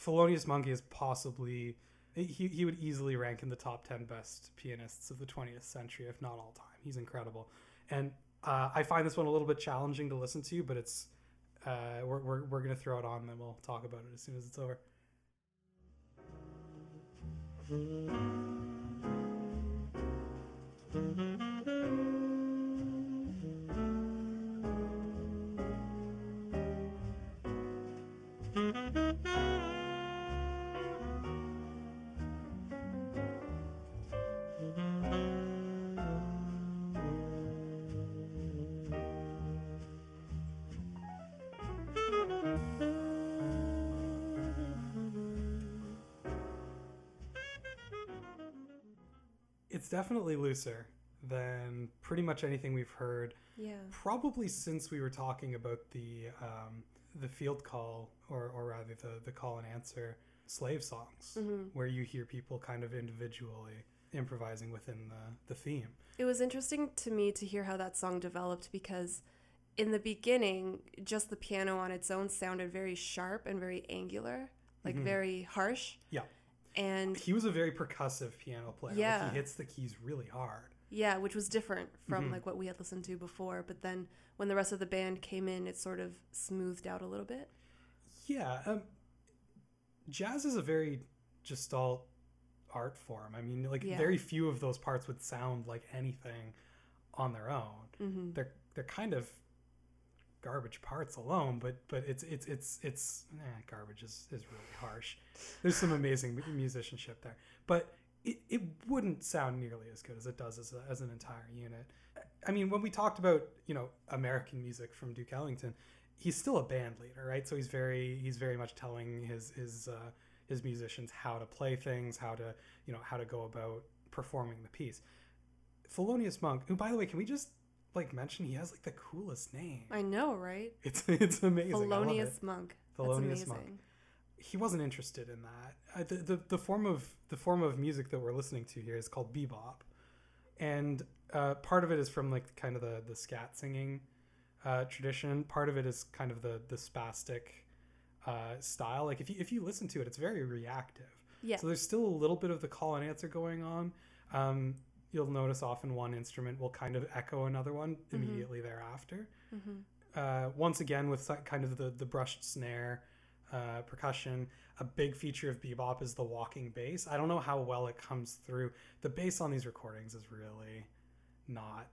Thelonious Monk is possibly, he, he would easily rank in the top 10 best pianists of the 20th century, if not all time. He's incredible. And uh, I find this one a little bit challenging to listen to, but it's, uh, we're, we're, we're going to throw it on and then we'll talk about it as soon as it's over. It's definitely looser than pretty much anything we've heard Yeah. probably since we were talking about the um, the field call or, or rather the, the call and answer slave songs Mhm. where you hear people kind of individually improvising within the, the theme It was interesting to me to hear how that song developed because in the beginning, just the piano on its own sounded very sharp and very angular, like Mhm. very harsh. Yeah. And he was a very percussive piano player like, Yeah. he hits the keys really hard yeah, which was different from Mhm. like what we had listened to before. But then when the rest of the band came in, it sort of smoothed out a little bit. yeah um, jazz is a very gestalt art form i mean like Yeah. very few of those parts would sound like anything on their own hmm they're they're kind of garbage parts alone but but it's it's it's it's eh, garbage is, is really harsh. There's some amazing musicianship there but it, it wouldn't sound nearly as good as it does as, a, as an entire unit. I mean when we talked about you know american music from duke ellington he's still a band leader right? So he's very he's very much telling his his uh, his musicians how to play things how to you know how to go about performing the piece. Thelonious Monk, who by the way, can we just like mention he has like the coolest name? I know, right? It's it's amazing. Thelonious it. Monk. Thelonious. Monk. He wasn't interested in that. Uh, the, the the form of the form of music that we're listening to here is called bebop, and uh, part of it is from like kind of the the scat singing uh, tradition. Part of it is kind of the the spastic uh, style. Like if you if you listen to it, it's very reactive. Yeah. So there's still a little bit of the call and answer going on. Um, you'll notice often one instrument will kind of echo another one immediately thereafter. hmm Uh, once again, with kind of the, the brushed snare uh, percussion, a big feature of bebop is the walking bass. I don't know how well it comes through. The bass on these recordings is really not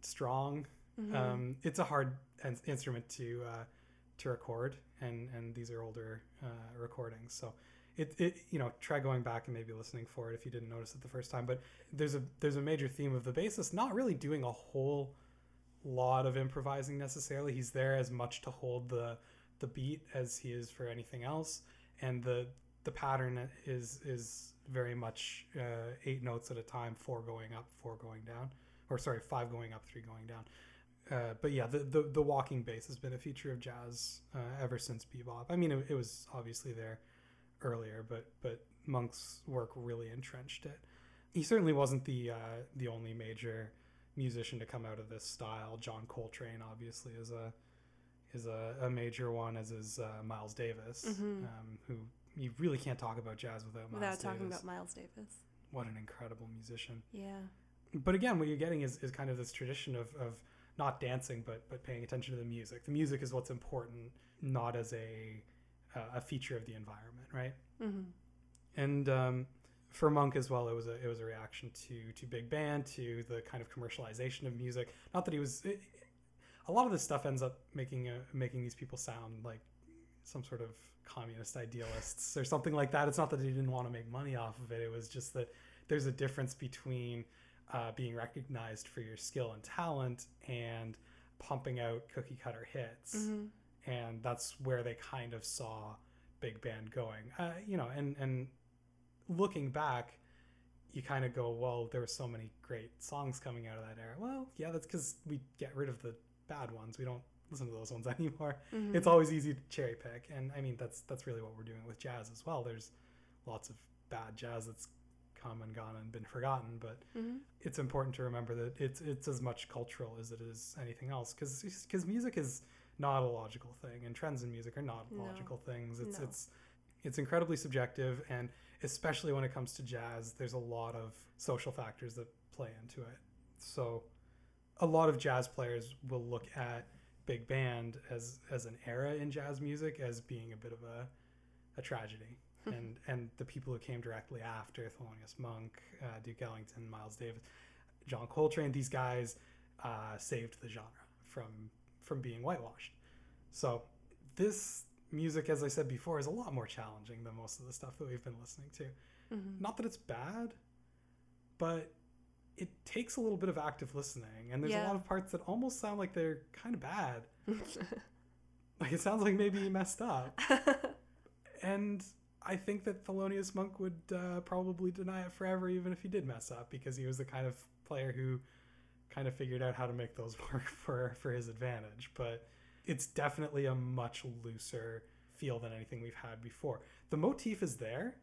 strong. hmm Um, it's a hard in- instrument to uh, to record, and and these are older uh, recordings, so it, it you know try going back and maybe listening for it if you didn't notice it the first time. But there's a there's a major theme of the bassist not really doing a whole lot of improvising necessarily. He's there as much to hold the the beat as he is for anything else, and the the pattern is is very much uh, eight notes at a time, four going up, four going down, or sorry, five going up, three going down. Uh, but yeah, the, the the walking bass has been a feature of jazz uh, ever since bebop. I mean, it, it was obviously there earlier, but but Monk's work really entrenched it. He certainly wasn't the uh, the only major musician to come out of this style. John Coltrane obviously is a is a, a major one, as is uh, Miles Davis, Mhm. um, who you really can't talk about jazz without Miles Without talking Davis. about Miles Davis. what an incredible musician Yeah. but again what you're getting is, is kind of this tradition of, of not dancing but but paying attention to the music the music is what's important not as a uh, a feature of the environment right? Hmm and um, for monk as well it was a it was a reaction to to big band to the kind of commercialization of music. Not that he was it, a lot of this stuff ends up making a, making these people sound like some sort of communist idealists or something like that. It's not that he didn't want to make money off of it. It was just that there's a difference between uh, being recognized for your skill and talent and pumping out cookie cutter hits hmm and that's where they kind of saw big band going. Uh, you know and and looking back you kind of go well there were so many great songs coming out of that era. Well yeah that's because we get rid of the bad ones. We don't listen to those ones anymore. Hmm it's always easy to cherry pick and i mean that's that's really what we're doing with jazz as well. There's lots of bad jazz that's come and gone and been forgotten, but hmm it's important to remember that it's it's as much cultural as it is anything else because because music is not a logical thing and trends in music are not No. logical things it's No. it's it's incredibly subjective and especially when it comes to jazz there's a lot of social factors that play into it so a lot of jazz players will look at big band as as an era in jazz music as being a bit of a a tragedy and and the people who came directly after Thelonious Monk, uh, Duke Ellington, Miles Davis, John Coltrane, these guys uh, saved the genre from from being whitewashed. So this music, as I said before, is a lot more challenging than most of the stuff that we've been listening to. hmm Not that it's bad, but it takes a little bit of active listening, and there's a lot of parts that almost sound like they're kind of bad. Like it sounds like maybe he messed up. And I think that Thelonious Monk would uh, probably deny it forever, even if he did mess up, because he was the kind of player who kind of figured out how to make those work for for his advantage. But it's definitely a much looser feel than anything we've had before. The motif is there.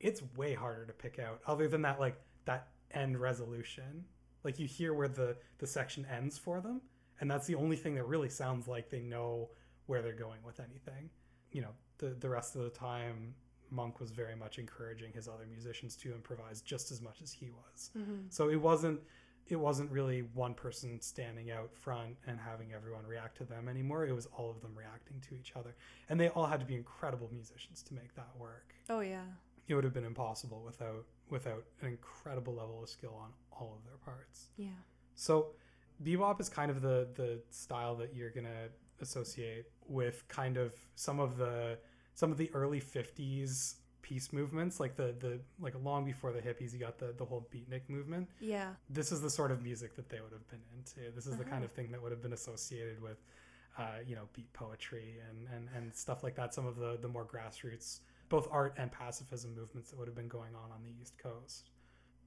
It's way harder to pick out, other than that, like that end resolution. Like you hear where the the section ends for them, and that's the only thing that really sounds like they know where they're going with anything. You know, the the rest of the time, Monk was very much encouraging his other musicians to improvise just as much as he was. hmm So it wasn't it wasn't really one person standing out front and having everyone react to them anymore. It was all of them reacting to each other, and they all had to be incredible musicians to make that work. Oh yeah. It would have been impossible without without an incredible level of skill on all of their parts. Yeah. So bebop is kind of the the style that you're gonna associate with kind of some of the some of the early 50s peace movements like the the like long before the hippies you got the the whole beatnik movement. Yeah. this is the sort of music that they would have been into. This is the kind Uh-huh. of thing that would have been associated with uh, you know beat poetry and, and and stuff like that. Some of the the more grassroots both art and pacifism movements that would have been going on on the east coast.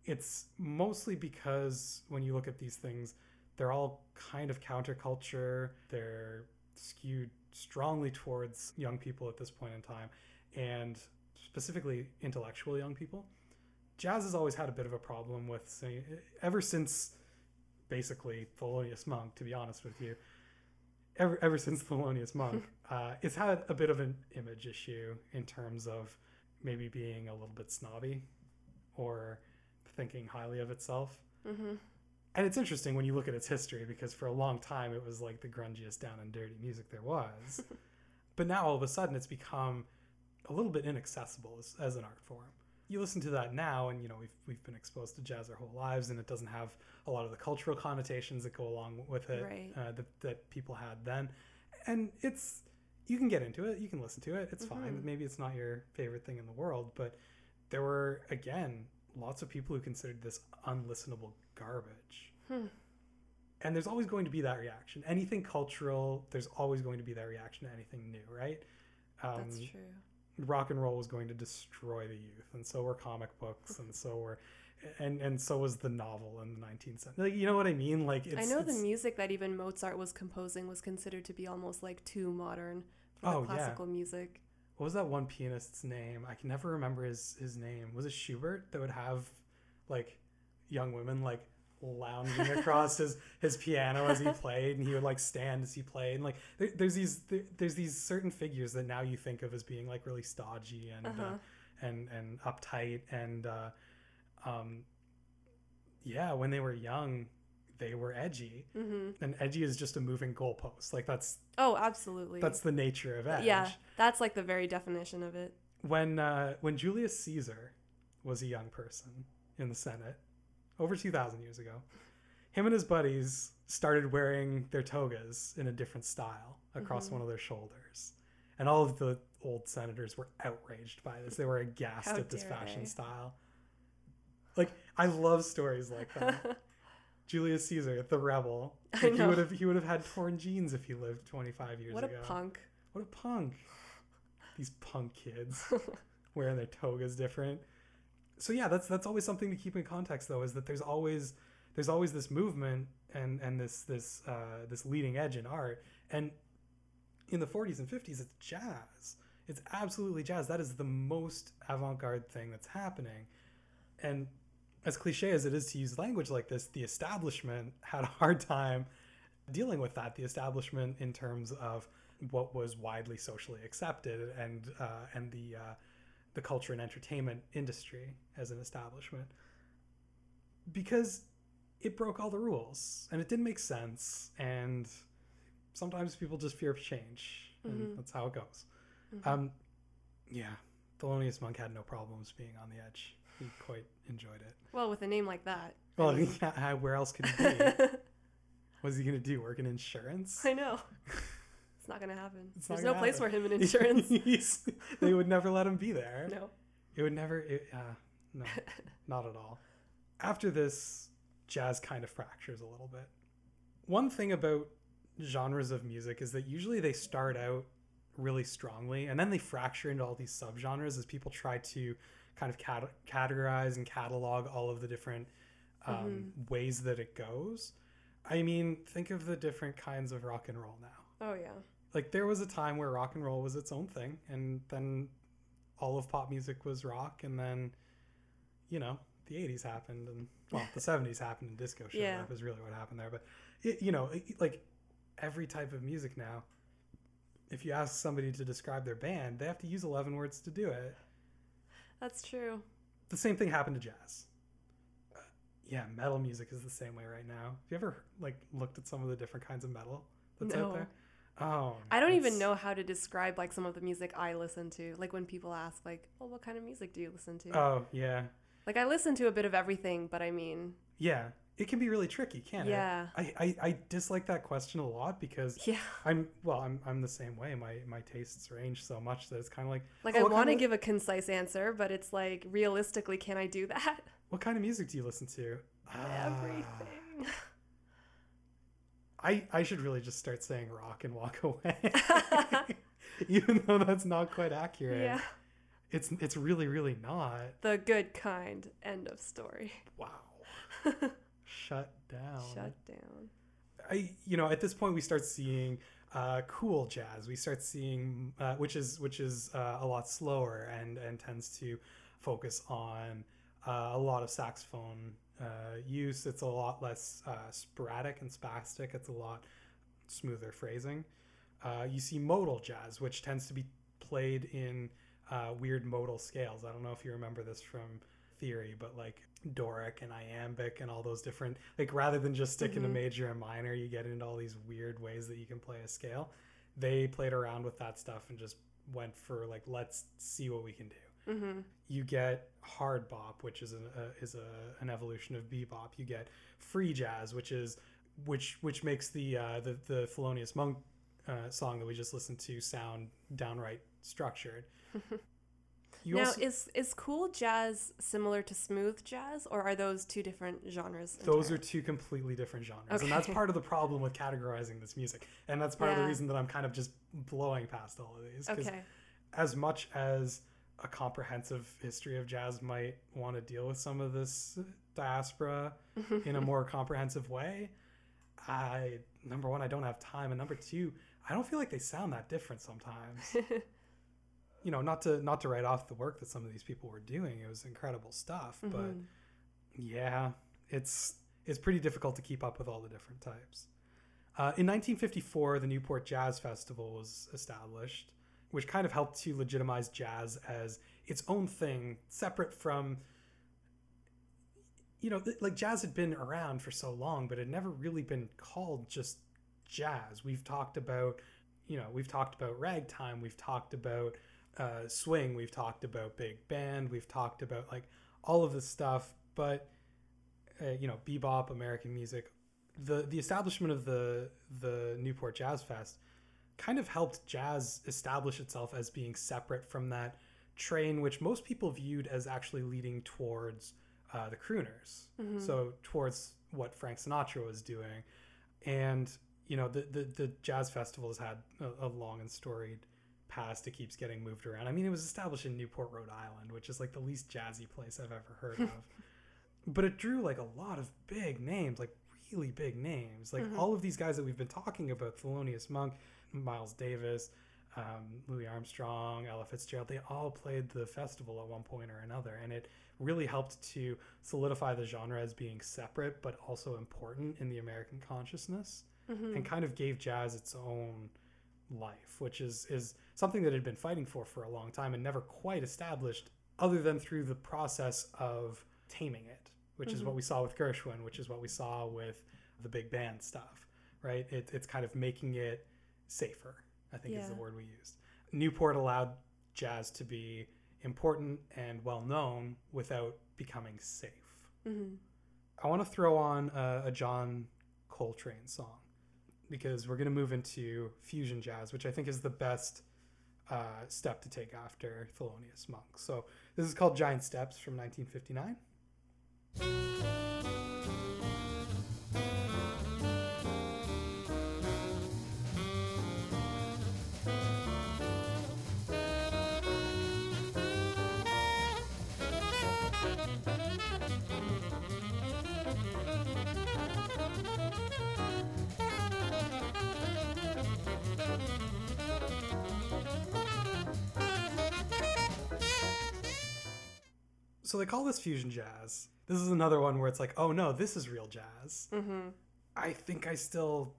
It's mostly because when you look at these things they're all kind of counterculture. They're skewed strongly towards young people at this point in time. And specifically intellectual young people jazz has always had a bit of a problem with saying ever since basically Thelonious Monk, to be honest with you. Ever, ever since Thelonious Monk, uh, it's had a bit of an image issue in terms of maybe being a little bit snobby or thinking highly of itself. hmm And it's interesting when you look at its history because for a long time it was like the grungiest down and dirty music there was. but now all of a sudden it's become a little bit inaccessible as, as an art form. You listen to that now and you know we've we've been exposed to jazz our whole lives and it doesn't have a lot of the cultural connotations that go along with it Right. uh, that, that people had then. And it's you can get into it, you can listen to it, it's fine. Mhm. Maybe it's not your favorite thing in the world, but there were again lots of people who considered this unlistenable garbage. Hmm. And there's always going to be that reaction. Anything cultural, there's always going to be that reaction to anything new, right? Um, That's true. Rock and roll was going to destroy the youth, and so were comic books, and so were, and and so was the novel in the 19th century. Like, you know what I mean? Like it's, I know the music that even Mozart was composing was considered to be almost like too modern for Oh, the yeah. classical music. what was that one pianist's name? I can never remember his his name. Was it Schubert that would have like young women like lounging across his his piano as he played, and he would like stand as he played, and like there, there's these there, there's these certain figures that now you think of as being like really stodgy and Uh-huh. uh, and and uptight and uh, um yeah, when they were young, they were edgy, hmm and edgy is just a moving goalpost. Like that's Oh, absolutely. that's the nature of edge. yeah, that's like the very definition of it. when uh, when Julius Caesar was a young person in the Senate over 2,000 years ago, him and his buddies started wearing their togas in a different style across Mhm. one of their shoulders. And all of the old senators were outraged by this. They were aghast How at this fashion they. style. Like I love stories like that. Julius Caesar, the rebel. Like, he would have he would have had torn jeans if he lived 25 years what a ago. punk. What a punk. These punk kids wearing their togas different. So yeah, that's that's always something to keep in context though, is that there's always there's always this movement and and this this uh, this leading edge in art. And in the 40s and 50s, it's jazz. It's absolutely jazz. That is the most avant-garde thing that's happening. And as cliche as it is to use language like this, the establishment had a hard time dealing with that. The establishment, in terms of what was widely socially accepted, and uh, and the uh, the culture and entertainment industry as an establishment, because it broke all the rules and it didn't make sense. And sometimes people just fear change, and that's how it goes. Um, yeah, Thelonious Monk had no problems being on the edge. He quite enjoyed it. Well, with a name like that. Well, yeah, where else could he be? What's he gonna do? Work in insurance? I know. Not gonna happen. It's There's no place happen. for him in insurance. They would never let him be there. no. It would never. It, uh, no, not at all. After this, jazz kind of fractures a little bit. One thing about genres of music is that usually they start out really strongly and then they fracture into all these subgenres as people try to kind of cat- categorize and catalog all of the different um, ways that it goes. I mean, think of the different kinds of rock and roll now Oh yeah. Like there was a time where rock and roll was its own thing and then all of pop music was rock and then you know the 80s happened and well the 70s happened and disco showed Yeah. up is really what happened there but it, you know it, like every type of music now if you ask somebody to describe their band they have to use 11 words to do it That's true. the same thing happened to jazz Uh, yeah metal music is the same way right now have you ever like looked at some of the different kinds of metal that's No. out there oh I don't even know how to describe like some of the music I listen to. Like when people ask like, "Well, what kind of music do you listen to?" oh yeah like I listen to a bit of everything, but I mean, Yeah, it can be really tricky, can't Yeah. it? I, I, I dislike that question a lot because yeah. I'm well, I'm I'm the same way. My my tastes range so much that it's kind of like Like "Oh, I want to give a concise answer, but it's like realistically, can I do that? what kind of music do you listen to? Ah, Everything. I I should really just start saying rock and walk away, even though that's not quite accurate. yeah. It's it's really really not. The good kind. End of story. Wow. Shut down. Shut down. I you know at this point we start seeing uh, cool jazz. We start seeing uh, which is which is uh, a lot slower and and tends to focus on uh, a lot of saxophone uh, use. It's a lot less uh, sporadic and spastic. It's a lot smoother phrasing. Uh, you see modal jazz, which tends to be played in uh, weird modal scales. I don't know if you remember this from theory, but like Doric and iambic and all those different like rather than just sticking Mhm. a major and minor, you get into all these weird ways that you can play a scale. They played around with that stuff and just went for like let's see what we can do Mm-hmm. you get hard bop, which is an uh, is a, an evolution of bebop. You get free jazz, which is which which makes the uh, the the Thelonious Monk uh, song that we just listened to sound downright structured. You now, also, is is cool jazz similar to smooth jazz, or are those two different genres? those are two completely different genres, and that's part of the problem with categorizing this music, and that's part of the reason that I'm kind of just blowing past all of these. okay. as much as a comprehensive history of jazz might want to deal with some of this diaspora in a more comprehensive way, I number one, I don't have time, and number two, I don't feel like they sound that different sometimes. you know, not to not to write off the work that some of these people were doing. It was incredible stuff, but Mhm. yeah, it's it's pretty difficult to keep up with all the different types. Uh, in 1954, the Newport Jazz Festival was established, which kind of helped to legitimize jazz as its own thing, separate from. You know, like jazz had been around for so long, but it never really been called just jazz. We've talked about, you know, we've talked about ragtime, we've talked about uh, swing, we've talked about big band, we've talked about like all of this stuff, but uh, you know, bebop, American music, the the establishment of the the Newport Jazz Fest kind of helped jazz establish itself as being separate from that train, which most people viewed as actually leading towards uh, the crooners, so towards what Frank Sinatra was doing, and you know, the the, the jazz festival has had a, a long and storied past. It keeps getting moved around. I mean, it was established in Newport, Rhode Island, which is like the least jazzy place I've ever heard of but it drew like a lot of big names, like really big names. Like all of these guys that we've been talking about, Thelonious Monk, Miles Davis, um, Louis Armstrong, Ella Fitzgerald, they all played the festival at one point or another, and it really helped to solidify the genre as being separate but also important in the American consciousness and kind of gave jazz its own life, which is is something that had been fighting for for a long time and never quite established other than through the process of taming it, which is what we saw with Gershwin, which is what we saw with the big band stuff, right? It, it's kind of making it safer, I think is the word we used. Newport allowed jazz to be important and well known without becoming safe. hmm I want to throw on a, a John Coltrane song because we're going to move into fusion jazz, which I think is the best uh, step to take after Thelonious Monk. So this is called Giant Steps from 1959. So they call this fusion jazz. This is another one where it's like, oh no, this is real jazz. hmm I think I still,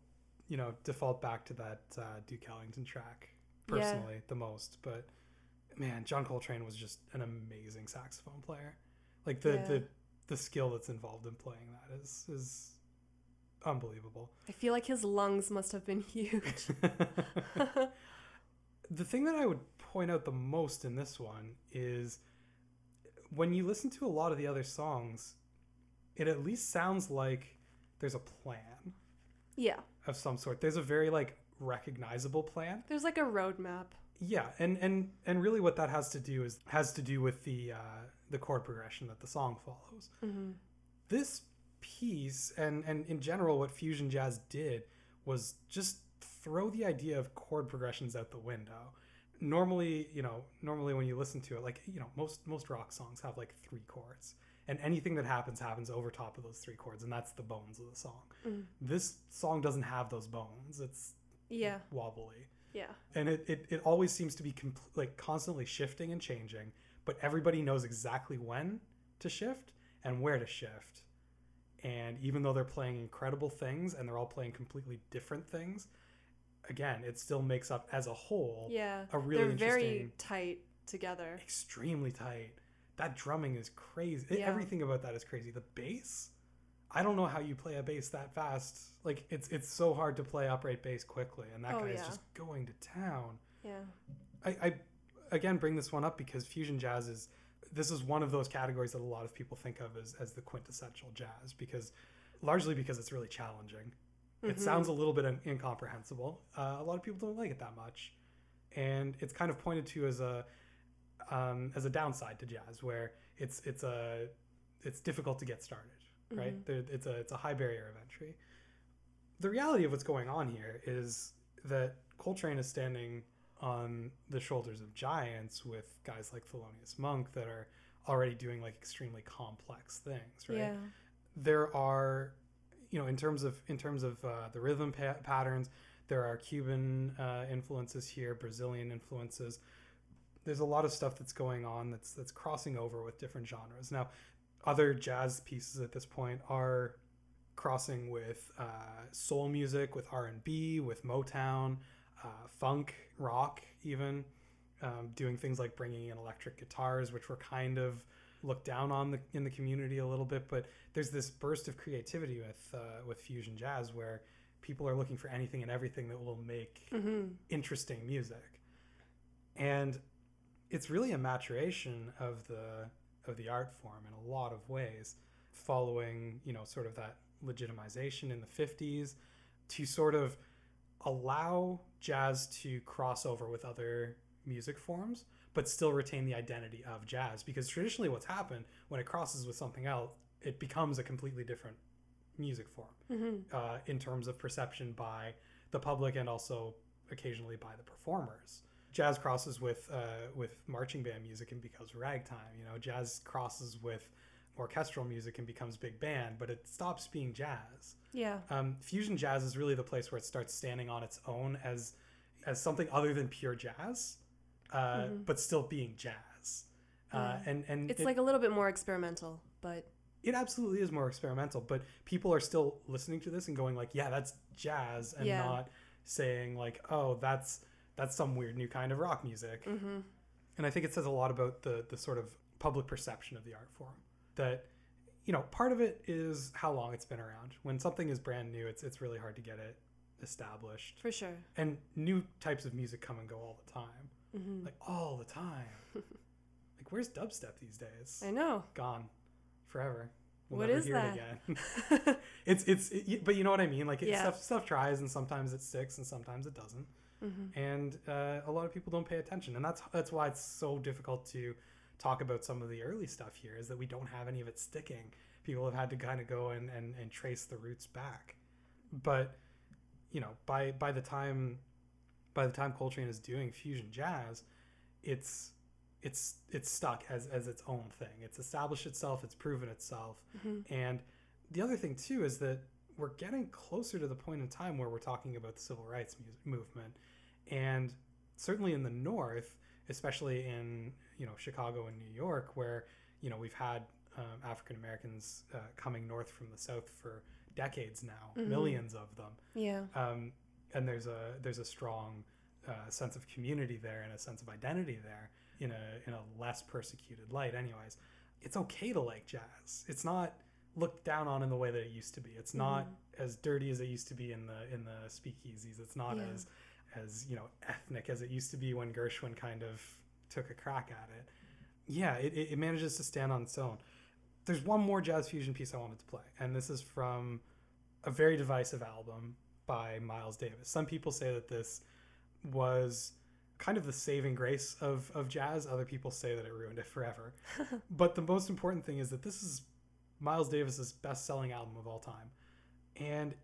you know, default back to that uh, Duke Ellington track Yeah. personally the most. But man, John Coltrane was just an amazing saxophone player. Like the Yeah. the the skill that's involved in playing that is is unbelievable. I feel like his lungs must have been huge. the thing that I would point out the most in this one is when you listen to a lot of the other songs, it at least sounds like there's a plan yeah, of some sort. There's a very like recognizable plan. there's like a roadmap. Yeah, and and and really what that has to do is has to do with the uh, the chord progression that the song follows. hmm This piece and and in general what fusion jazz did was just throw the idea of chord progressions out the window. Normally, you know, normally when you listen to it, like you know, most most rock songs have like three chords, and anything that happens happens over top of those three chords, and that's the bones of the song. Mm. This song doesn't have those bones; it's Yeah, wobbly. Yeah, and it, it, it always seems to be compl- like constantly shifting and changing but everybody knows exactly when to shift and where to shift. And even though they're playing incredible things and they're all playing completely different things again it still makes up as a whole yeah. a really They're very tight together. extremely tight. That drumming is crazy. Yeah. everything about that is crazy. The bass? I don't know how you play a bass that fast. Like it's it's so hard to play upright bass quickly and that Oh, guy is just going to town. Yeah, I, I again bring this one up because fusion jazz is this is one of those categories that a lot of people think of as, as the quintessential jazz because largely because it's really challenging it Mhm. sounds a little bit in- incomprehensible uh, a lot of people don't like it that much and it's kind of pointed to as a um, as a downside to jazz where it's it's a it's difficult to get started right Mhm. there, it's a it's a high barrier of entry the reality of what's going on here is that Coltrane is standing on the shoulders of giants with guys like Thelonious Monk that are already doing like extremely complex things, right? yeah, There are, you know, in terms of in terms of uh, the rhythm pa- patterns, there are Cuban uh, influences here, Brazilian influences. There's a lot of stuff that's going on that's that's crossing over with different genres. Now, other jazz pieces at this point are crossing with uh, soul music, with R and B, with Motown, uh, funk, rock, even um, doing things like bringing in electric guitars, which were kind of looked down on the, in the community a little bit. But there's this burst of creativity with uh, with fusion jazz where people are looking for anything and everything that will make hmm interesting music and it's really a maturation of the of the art form in a lot of ways following you know sort of that legitimization in the 50s to sort of allow jazz to cross over with other music forms but still retain the identity of jazz because traditionally what's happened when it crosses with something else it becomes a completely different music form hmm uh, in terms of perception by the public and also occasionally by the performers. Jazz crosses with uh, with marching band music and becomes ragtime. You know, jazz crosses with orchestral music and becomes big band, but it stops being jazz. yeah, Um, fusion jazz is really the place where it starts standing on its own as as something other than pure jazz, uh, Mhm. but still being jazz. Uh, and and It's it, like a little bit more experimental, but it absolutely is more experimental, but people are still listening to this and going like, yeah, that's jazz, and Yeah. not saying like, oh, that's that's some weird new kind of rock music. mm-hmm. And I think it says a lot about the the sort of public perception of the art form. That you know, part of it is how long it's been around. When something is brand new, it's it's really hard to get it established. for sure. And new types of music come and go all the time, hmm like all the time. like where's dubstep these days? I know. Gone forever. We'll What never is hear that? it again. it's it's it, but you know what I mean. Like it, Yeah. stuff stuff tries, and sometimes it sticks, and sometimes it doesn't. hmm And uh, a lot of people don't pay attention, and that's that's why it's so difficult to talk about some of the early stuff here. Is that we don't have any of it sticking. People have had to kind of go and, and, and trace the roots back. But you know, by by the time by the time Coltrane is doing fusion jazz, it's it's it's stuck as as its own thing. It's established itself. It's proven itself. hmm And the other thing too is that we're getting closer to the point in time where we're talking about the civil rights movement, and certainly in the North, especially in you know Chicago and New York, where you know we've had um, African Americans uh, coming north from the South for decades now, Mhm. millions of them, Yeah. um, and there's a there's a strong uh, sense of community there and a sense of identity there in a in a less persecuted light. Anyways, it's okay to like jazz. It's not looked down on in the way that it used to be. It's not as dirty as it used to be in the in the speakeasies. It's not Yeah. as as you know ethnic as it used to be when Gershwin kind of took a crack at it. Yeah, it it manages to stand on its own. There's one more jazz fusion piece I wanted to play, and this is from a very divisive album by Miles Davis. Some people say that this was kind of the saving grace of, of jazz. Other people say that it ruined it forever. but the most important thing is that this is Miles Davis's best selling album of all time. And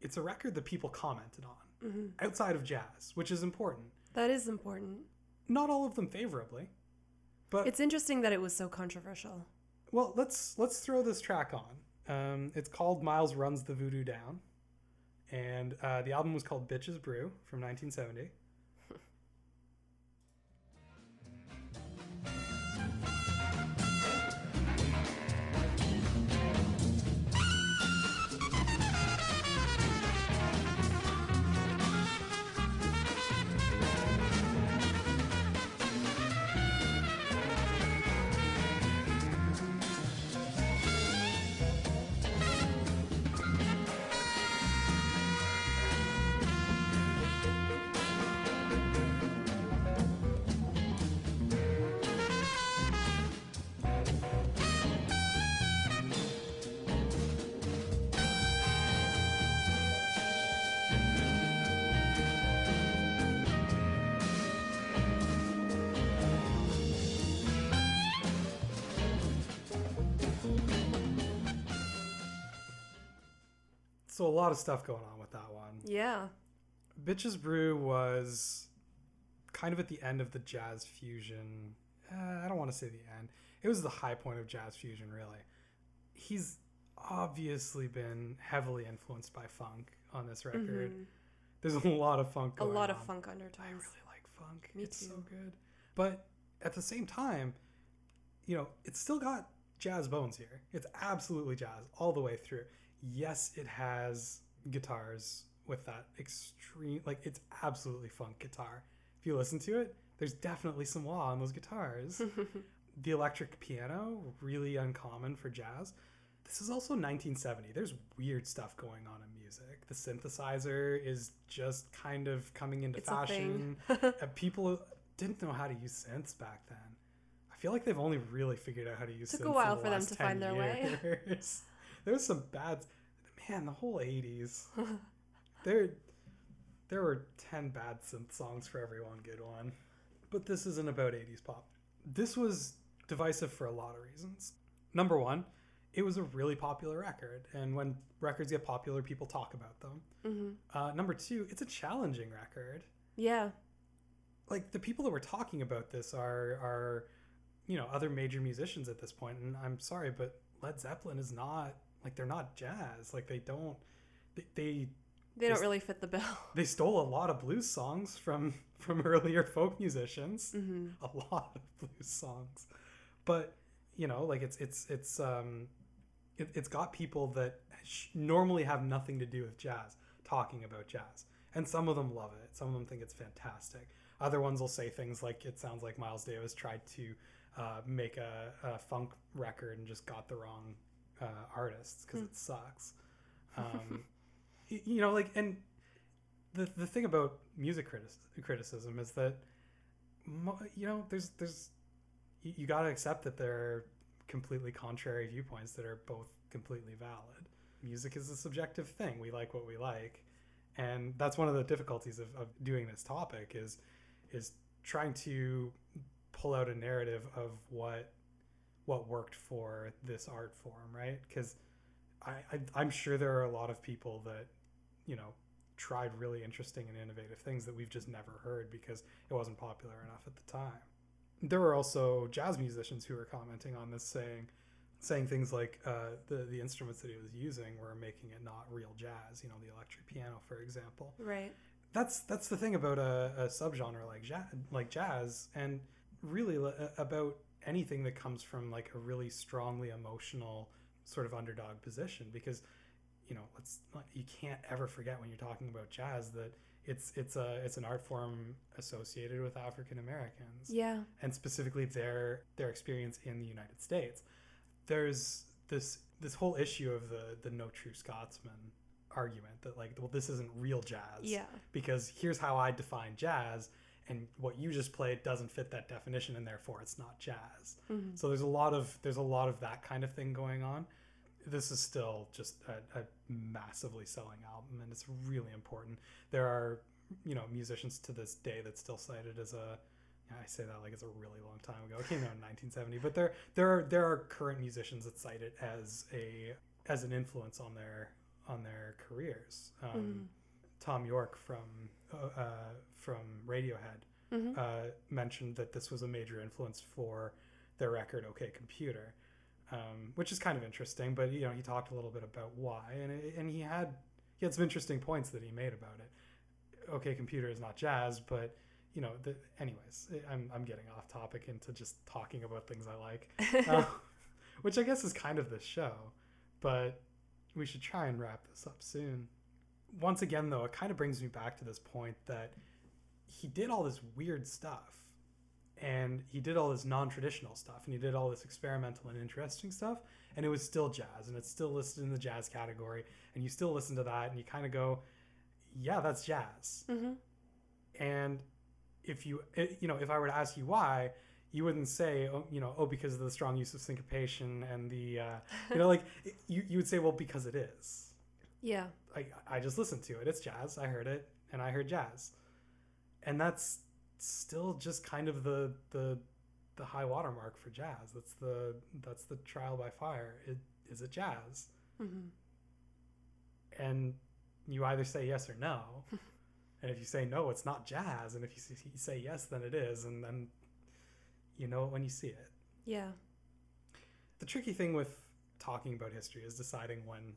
it's a record that people commented on hmm outside of jazz, which is important. That is important. Not all of them favorably. But It's interesting that it was so controversial. well, let's let's throw this track on. Um, it's called Miles Runs the Voodoo Down. And uh, the album was called Bitches Brew from 1970. Lot of stuff going on with that one. Yeah. Bitches Brew was kind of at the end of the jazz fusion. Uh, I don't want to say the end. It was the high point of jazz fusion, really. He's obviously been heavily influenced by funk on this record. Mhm. There's a lot of funk A lot of on. funk I undertones. really like funk. Me it's so good. But at the same time, you know, it's still got jazz bones here. It's absolutely jazz all the way through. Yes, it has guitars with that extreme like it's absolutely funk guitar. If you listen to it, there's definitely some wah on those guitars. the electric piano, really uncommon for jazz. This is also 1970. There's weird stuff going on in music. The synthesizer is just kind of coming into It's fashion. People didn't know how to use synths back then. I feel like they've only really figured out how to use Took a synths in while the for them last to find 10 their way. years. there was some bad man, the whole 80s. there there were 10 bad synth songs for every one good one. But this isn't about 80s pop. This was divisive for a lot of reasons. Number 1, it was a really popular record, and when records get popular, people talk about them. hmm Uh, number 2, it's a challenging record Yeah. like the people that were talking about this are are you know other major musicians at this point and i'm sorry but led zeppelin is not like they're not jazz. Like they don't they they, They don't really fit the bill. they stole a lot of blues songs from from earlier folk musicians. Hmm a lot of blues songs. But you know like it's it's it's um it, it's got people that sh- normally have nothing to do with jazz talking about jazz. And some of them love it. Some of them think it's fantastic. Other ones will say things like it sounds like miles davis tried to uh, make a, a funk record and just got the wrong uh, artists because it sucks. Um, you know like and the, the thing about music critic- criticism is that you know there's there's you, you got to accept that there are completely contrary viewpoints that are both completely valid. Music is a subjective thing. We like what we like. And that's one of the difficulties of, of doing this topic is is trying to pull out a narrative of what what worked for this art form right? Because I, I i'm sure there are a lot of people that you know tried really interesting and innovative things that we've just never heard because it wasn't popular enough at the time. There were also jazz musicians who were commenting on this saying saying things like uh, the the instruments that he was using were making it not real jazz you know the electric piano for example. Right. that's that's the thing about a, a subgenre like jazz, like jazz, and really about anything that comes from like a really strongly emotional sort of underdog position. Because you know, let's not, you can't ever forget when you're talking about jazz that it's it's a it's an art form associated with African Americans Yeah. and specifically their their experience in the United States. There's this this whole issue of the the no true Scotsman argument that like well this isn't real jazz Yeah. because here's how I define jazz and what you just played doesn't fit that definition and therefore it's not jazz. Mhm. So there's a lot of there's a lot of that kind of thing going on. This is still just a, a massively selling album and it's really important. There are you know musicians to this day that still cite it as a yeah, I say that like it's a really long time ago. It came out in 1970, but there there are there are current musicians that cite it as a as an influence on their on their careers. Um, Mhm. Thom Yorke from uh, from Radiohead Mhm. uh, mentioned that this was a major influence for their record OK Computer, um, which is kind of interesting. But you know, he talked a little bit about why, and it, and he had he had some interesting points that he made about it. OK Computer is not jazz, but you know, the, anyways, I'm I'm getting off topic into just talking about things I like, uh, which I guess is kind of this show, but we should try and wrap this up soon. Once again, though, it kind of brings me back to this point that he did all this weird stuff and he did all this non-traditional stuff and he did all this experimental and interesting stuff and it was still jazz and it's still listed in the jazz category and you still listen to that and you kind of go yeah that's jazz Mhm. and if you it, you know if i were to ask you why you wouldn't say oh, you know oh because of the strong use of syncopation and the uh, you know like you, you would say well because it is Yeah. I, I just listened to it. It's jazz. I heard it, and I heard jazz, and that's still just kind of the the the high watermark for jazz. That's the that's the trial by fire. It is it jazz, Mhm. and you either say yes or no, and if you say no, it's not jazz, and if you, you say yes, then it is, and then you know it when you see it. Yeah. The tricky thing with talking about history is deciding when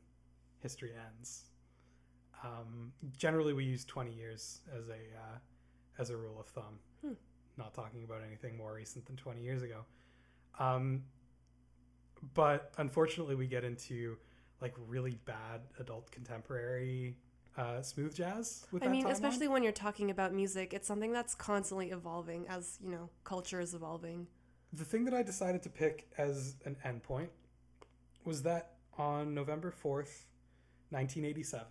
history ends. Um, generally, we use 20 years as a uh, as a rule of thumb. Hmm. Not talking about anything more recent than 20 years ago. Um, but unfortunately, we get into like really bad adult contemporary uh, smooth jazz. With I mean, timeline. especially when you're talking about music, it's something that's constantly evolving as, you know, culture is evolving. the thing that I decided to pick as an endpoint was that on November 4th, 1987,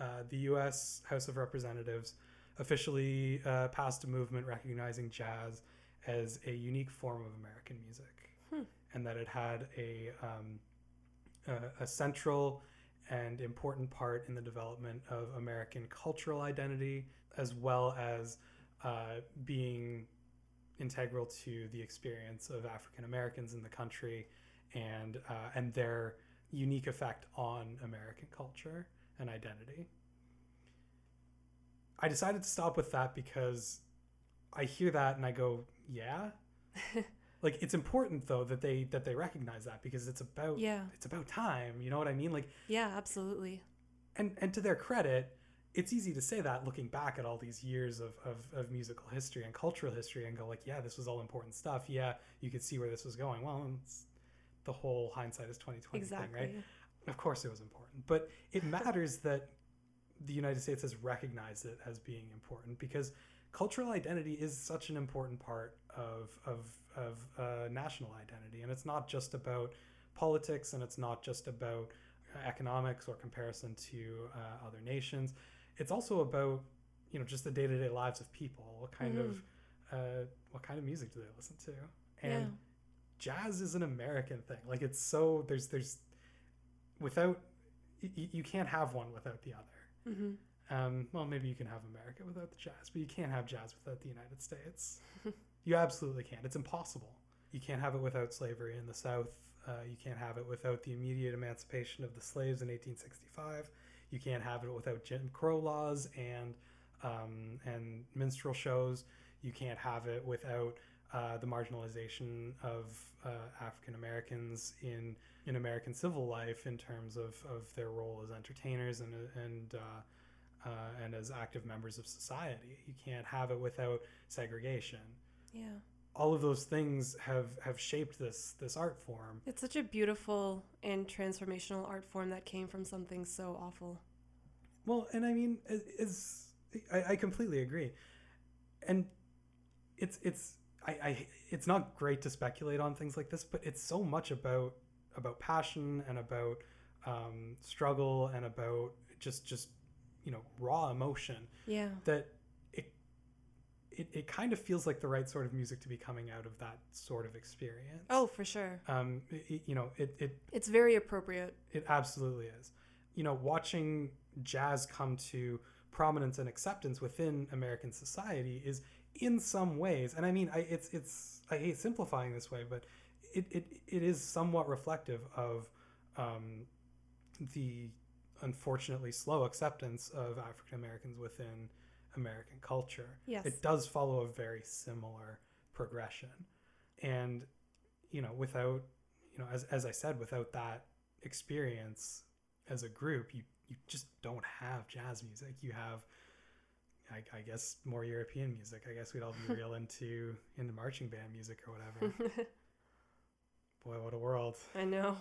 uh, the U.S. House of Representatives officially uh, passed a movement recognizing jazz as a unique form of American music, Hmm. and that it had a, um, a a central and important part in the development of American cultural identity, as well as uh, being integral to the experience of African Americans in the country and uh, and their unique effect on American culture and identity. I decided to stop with that because I hear that and I go, yeah. like it's important though that they that they recognize that because it's about Yeah. it's about time, you know what I mean? Like Yeah, absolutely. and and to their credit, it's easy to say that looking back at all these years of, of, of musical history and cultural history and go like, yeah, this was all important stuff. Yeah, you could see where this was going. Well, it's the whole hindsight is twenty twenty exactly. thing, right? Of course, it was important, but it matters that the United States has recognized it as being important because cultural identity is such an important part of of of uh, national identity, and it's not just about politics, and it's not just about economics or comparison to uh, other nations. It's also about you know just the day to day lives of people. What kind of uh, what kind of music do they listen to? And Yeah. Jazz is an American thing. Like it's so there's there's without y- you can't have one without the other. hmm Um, well, maybe you can have America without the jazz, but you can't have jazz without the United States. you absolutely can't. It's impossible. You can't have it without slavery in the South. Uh, you can't have it without the immediate emancipation of the slaves in 1865. You can't have it without Jim Crow laws and um, and minstrel shows. You can't have it without uh, the marginalization of uh, African Americans in in American civil life in terms of, of their role as entertainers and and uh, uh, and as active members of society. You can't have it without segregation. Yeah. All of those things have have shaped this this art form. It's such a beautiful and transformational art form that came from something so awful. Well, and I mean, it's I, I completely agree, and it's it's I, I it's not great to speculate on things like this, but it's so much about about passion and about um, struggle and about just just you know raw emotion Yeah. that it, it it kind of feels like the right sort of music to be coming out of that sort of experience. Oh, for sure. um, it- it- you know, it it It's very appropriate. it absolutely is. You know, watching jazz come to prominence and acceptance within American society is in some ways, and I mean, I, it's it's I hate simplifying this way, but it it, it is somewhat reflective of um, the unfortunately slow acceptance of African Americans within American culture. Yes. It does follow a very similar progression. And, you know, without, you know, as, as I said, without that experience as a group, you, you just don't have jazz music. You have, I, I guess, more European music. I guess we'd all be real into into marching band music or whatever. Boy, what a world! I know.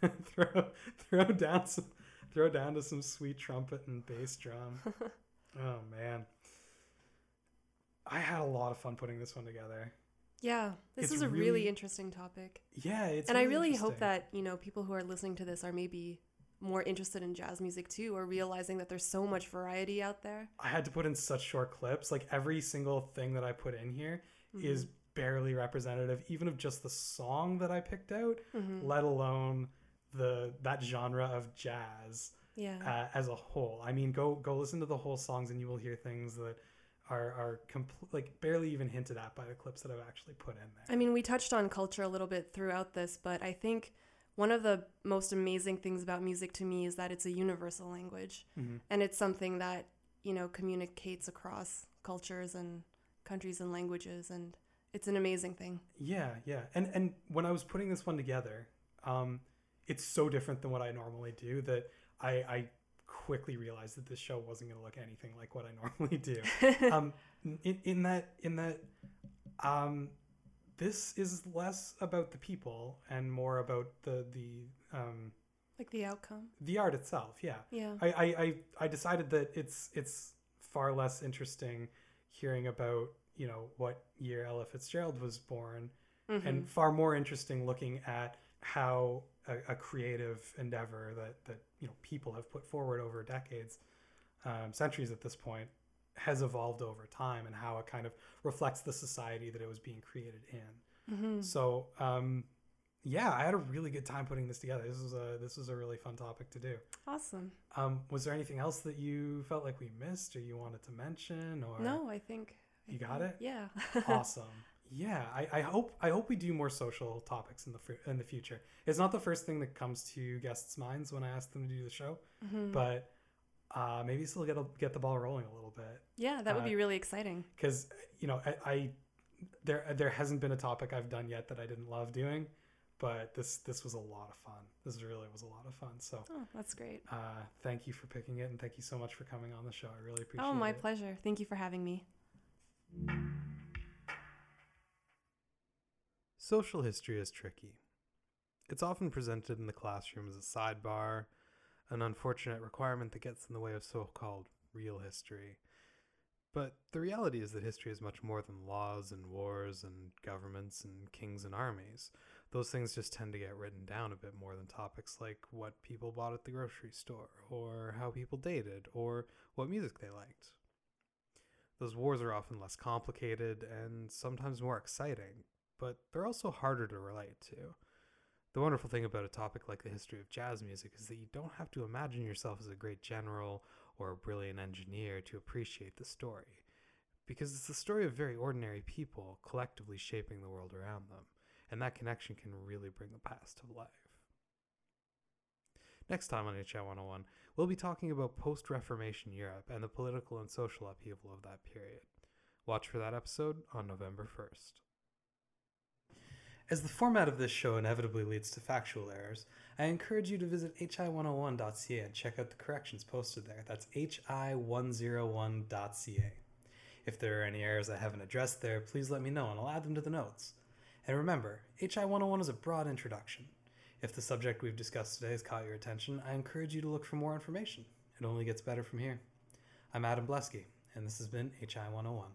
throw throw down some throw down to some sweet trumpet and bass drum. oh man. I had a lot of fun putting this one together. Yeah. This It's is a really, really- interesting topic. Yeah, it's and I really hope that, you know, people who are listening to this are maybe more interested in jazz music too, or realizing that there's so much variety out there. I had to put in such short clips. Like every single thing that I put in here is Mm-hmm. barely representative, even of just the song that I picked out, Mm-hmm. let alone the that genre of jazz. Yeah. uh, as a whole. I mean, go go listen to the whole songs, and you will hear things that are are compl- like barely even hinted at by the clips that I've actually put in there. I mean, we touched on culture a little bit throughout this, but I think one of the most amazing things about music to me is that it's a universal language. Mhm. And it's something that, you know, communicates across cultures and countries and languages. And it's an amazing thing. Yeah, yeah. And and when I was putting this one together, um, it's so different than what I normally do that I I quickly realized that this show wasn't going to look anything like what I normally do. um, in, in that in that um, this is less about the people and more about the the um, like the outcome. the art itself. Yeah. Yeah. I, I, I, I decided that it's it's far less interesting hearing about you know what year Ella Fitzgerald was born, Mm-hmm. and far more interesting looking at how a, a creative endeavor that that you know people have put forward over decades, um, centuries at this point, has evolved over time, and how it kind of reflects the society that it was being created in. Mm-hmm. So. Um, yeah, I had a really good time putting this together. This was a this was a really fun topic to do. Awesome. Um, was there anything else that you felt like we missed or you wanted to mention or No, I think. I You got think- it? Yeah. awesome. Yeah, I, I hope I hope we do more social topics in the fu- in the future. It's not the first thing that comes to guests' minds when I ask them to do the show, Mhm. but uh, maybe still get a, get the ball rolling a little bit Yeah, that would uh, be really exciting. because you know I, I there there hasn't been a topic I've done yet that I didn't love doing, but this this was a lot of fun. This really was a lot of fun. So Oh, that's great. uh, thank you for picking it, and thank you so much for coming on the show. I really appreciate it. Oh, my pleasure. Thank you for having me. Social history is tricky. It's often presented in the classroom as a sidebar, an unfortunate requirement that gets in the way of so called real history. But the reality is that history is much more than laws and wars and governments and kings and armies. Those things just tend to get written down a bit more than topics like what people bought at the grocery store, or how people dated, or what music they liked. Those wars are often less complicated and sometimes more exciting, but they're also harder to relate to. The wonderful thing about a topic like the history of jazz music is that you don't have to imagine yourself as a great general or a brilliant engineer to appreciate the story, because it's the story of very ordinary people collectively shaping the world around them, and that connection can really bring the past to life. Next time on HI 101, we'll be talking about post Reformation Europe and the political and social upheaval of that period. Watch for that episode on November 1st. As the format of this show inevitably leads to factual errors, I encourage you to visit hi101.ca and check out the corrections posted there. That's hi101.ca. If there are any errors I haven't addressed there, please let me know and I'll add them to the notes. And remember, HI 101 is a broad introduction. If the subject we've discussed today has caught your attention, I encourage you to look for more information. It only gets better from here. I'm Adam Blesky, and this has been HI 101.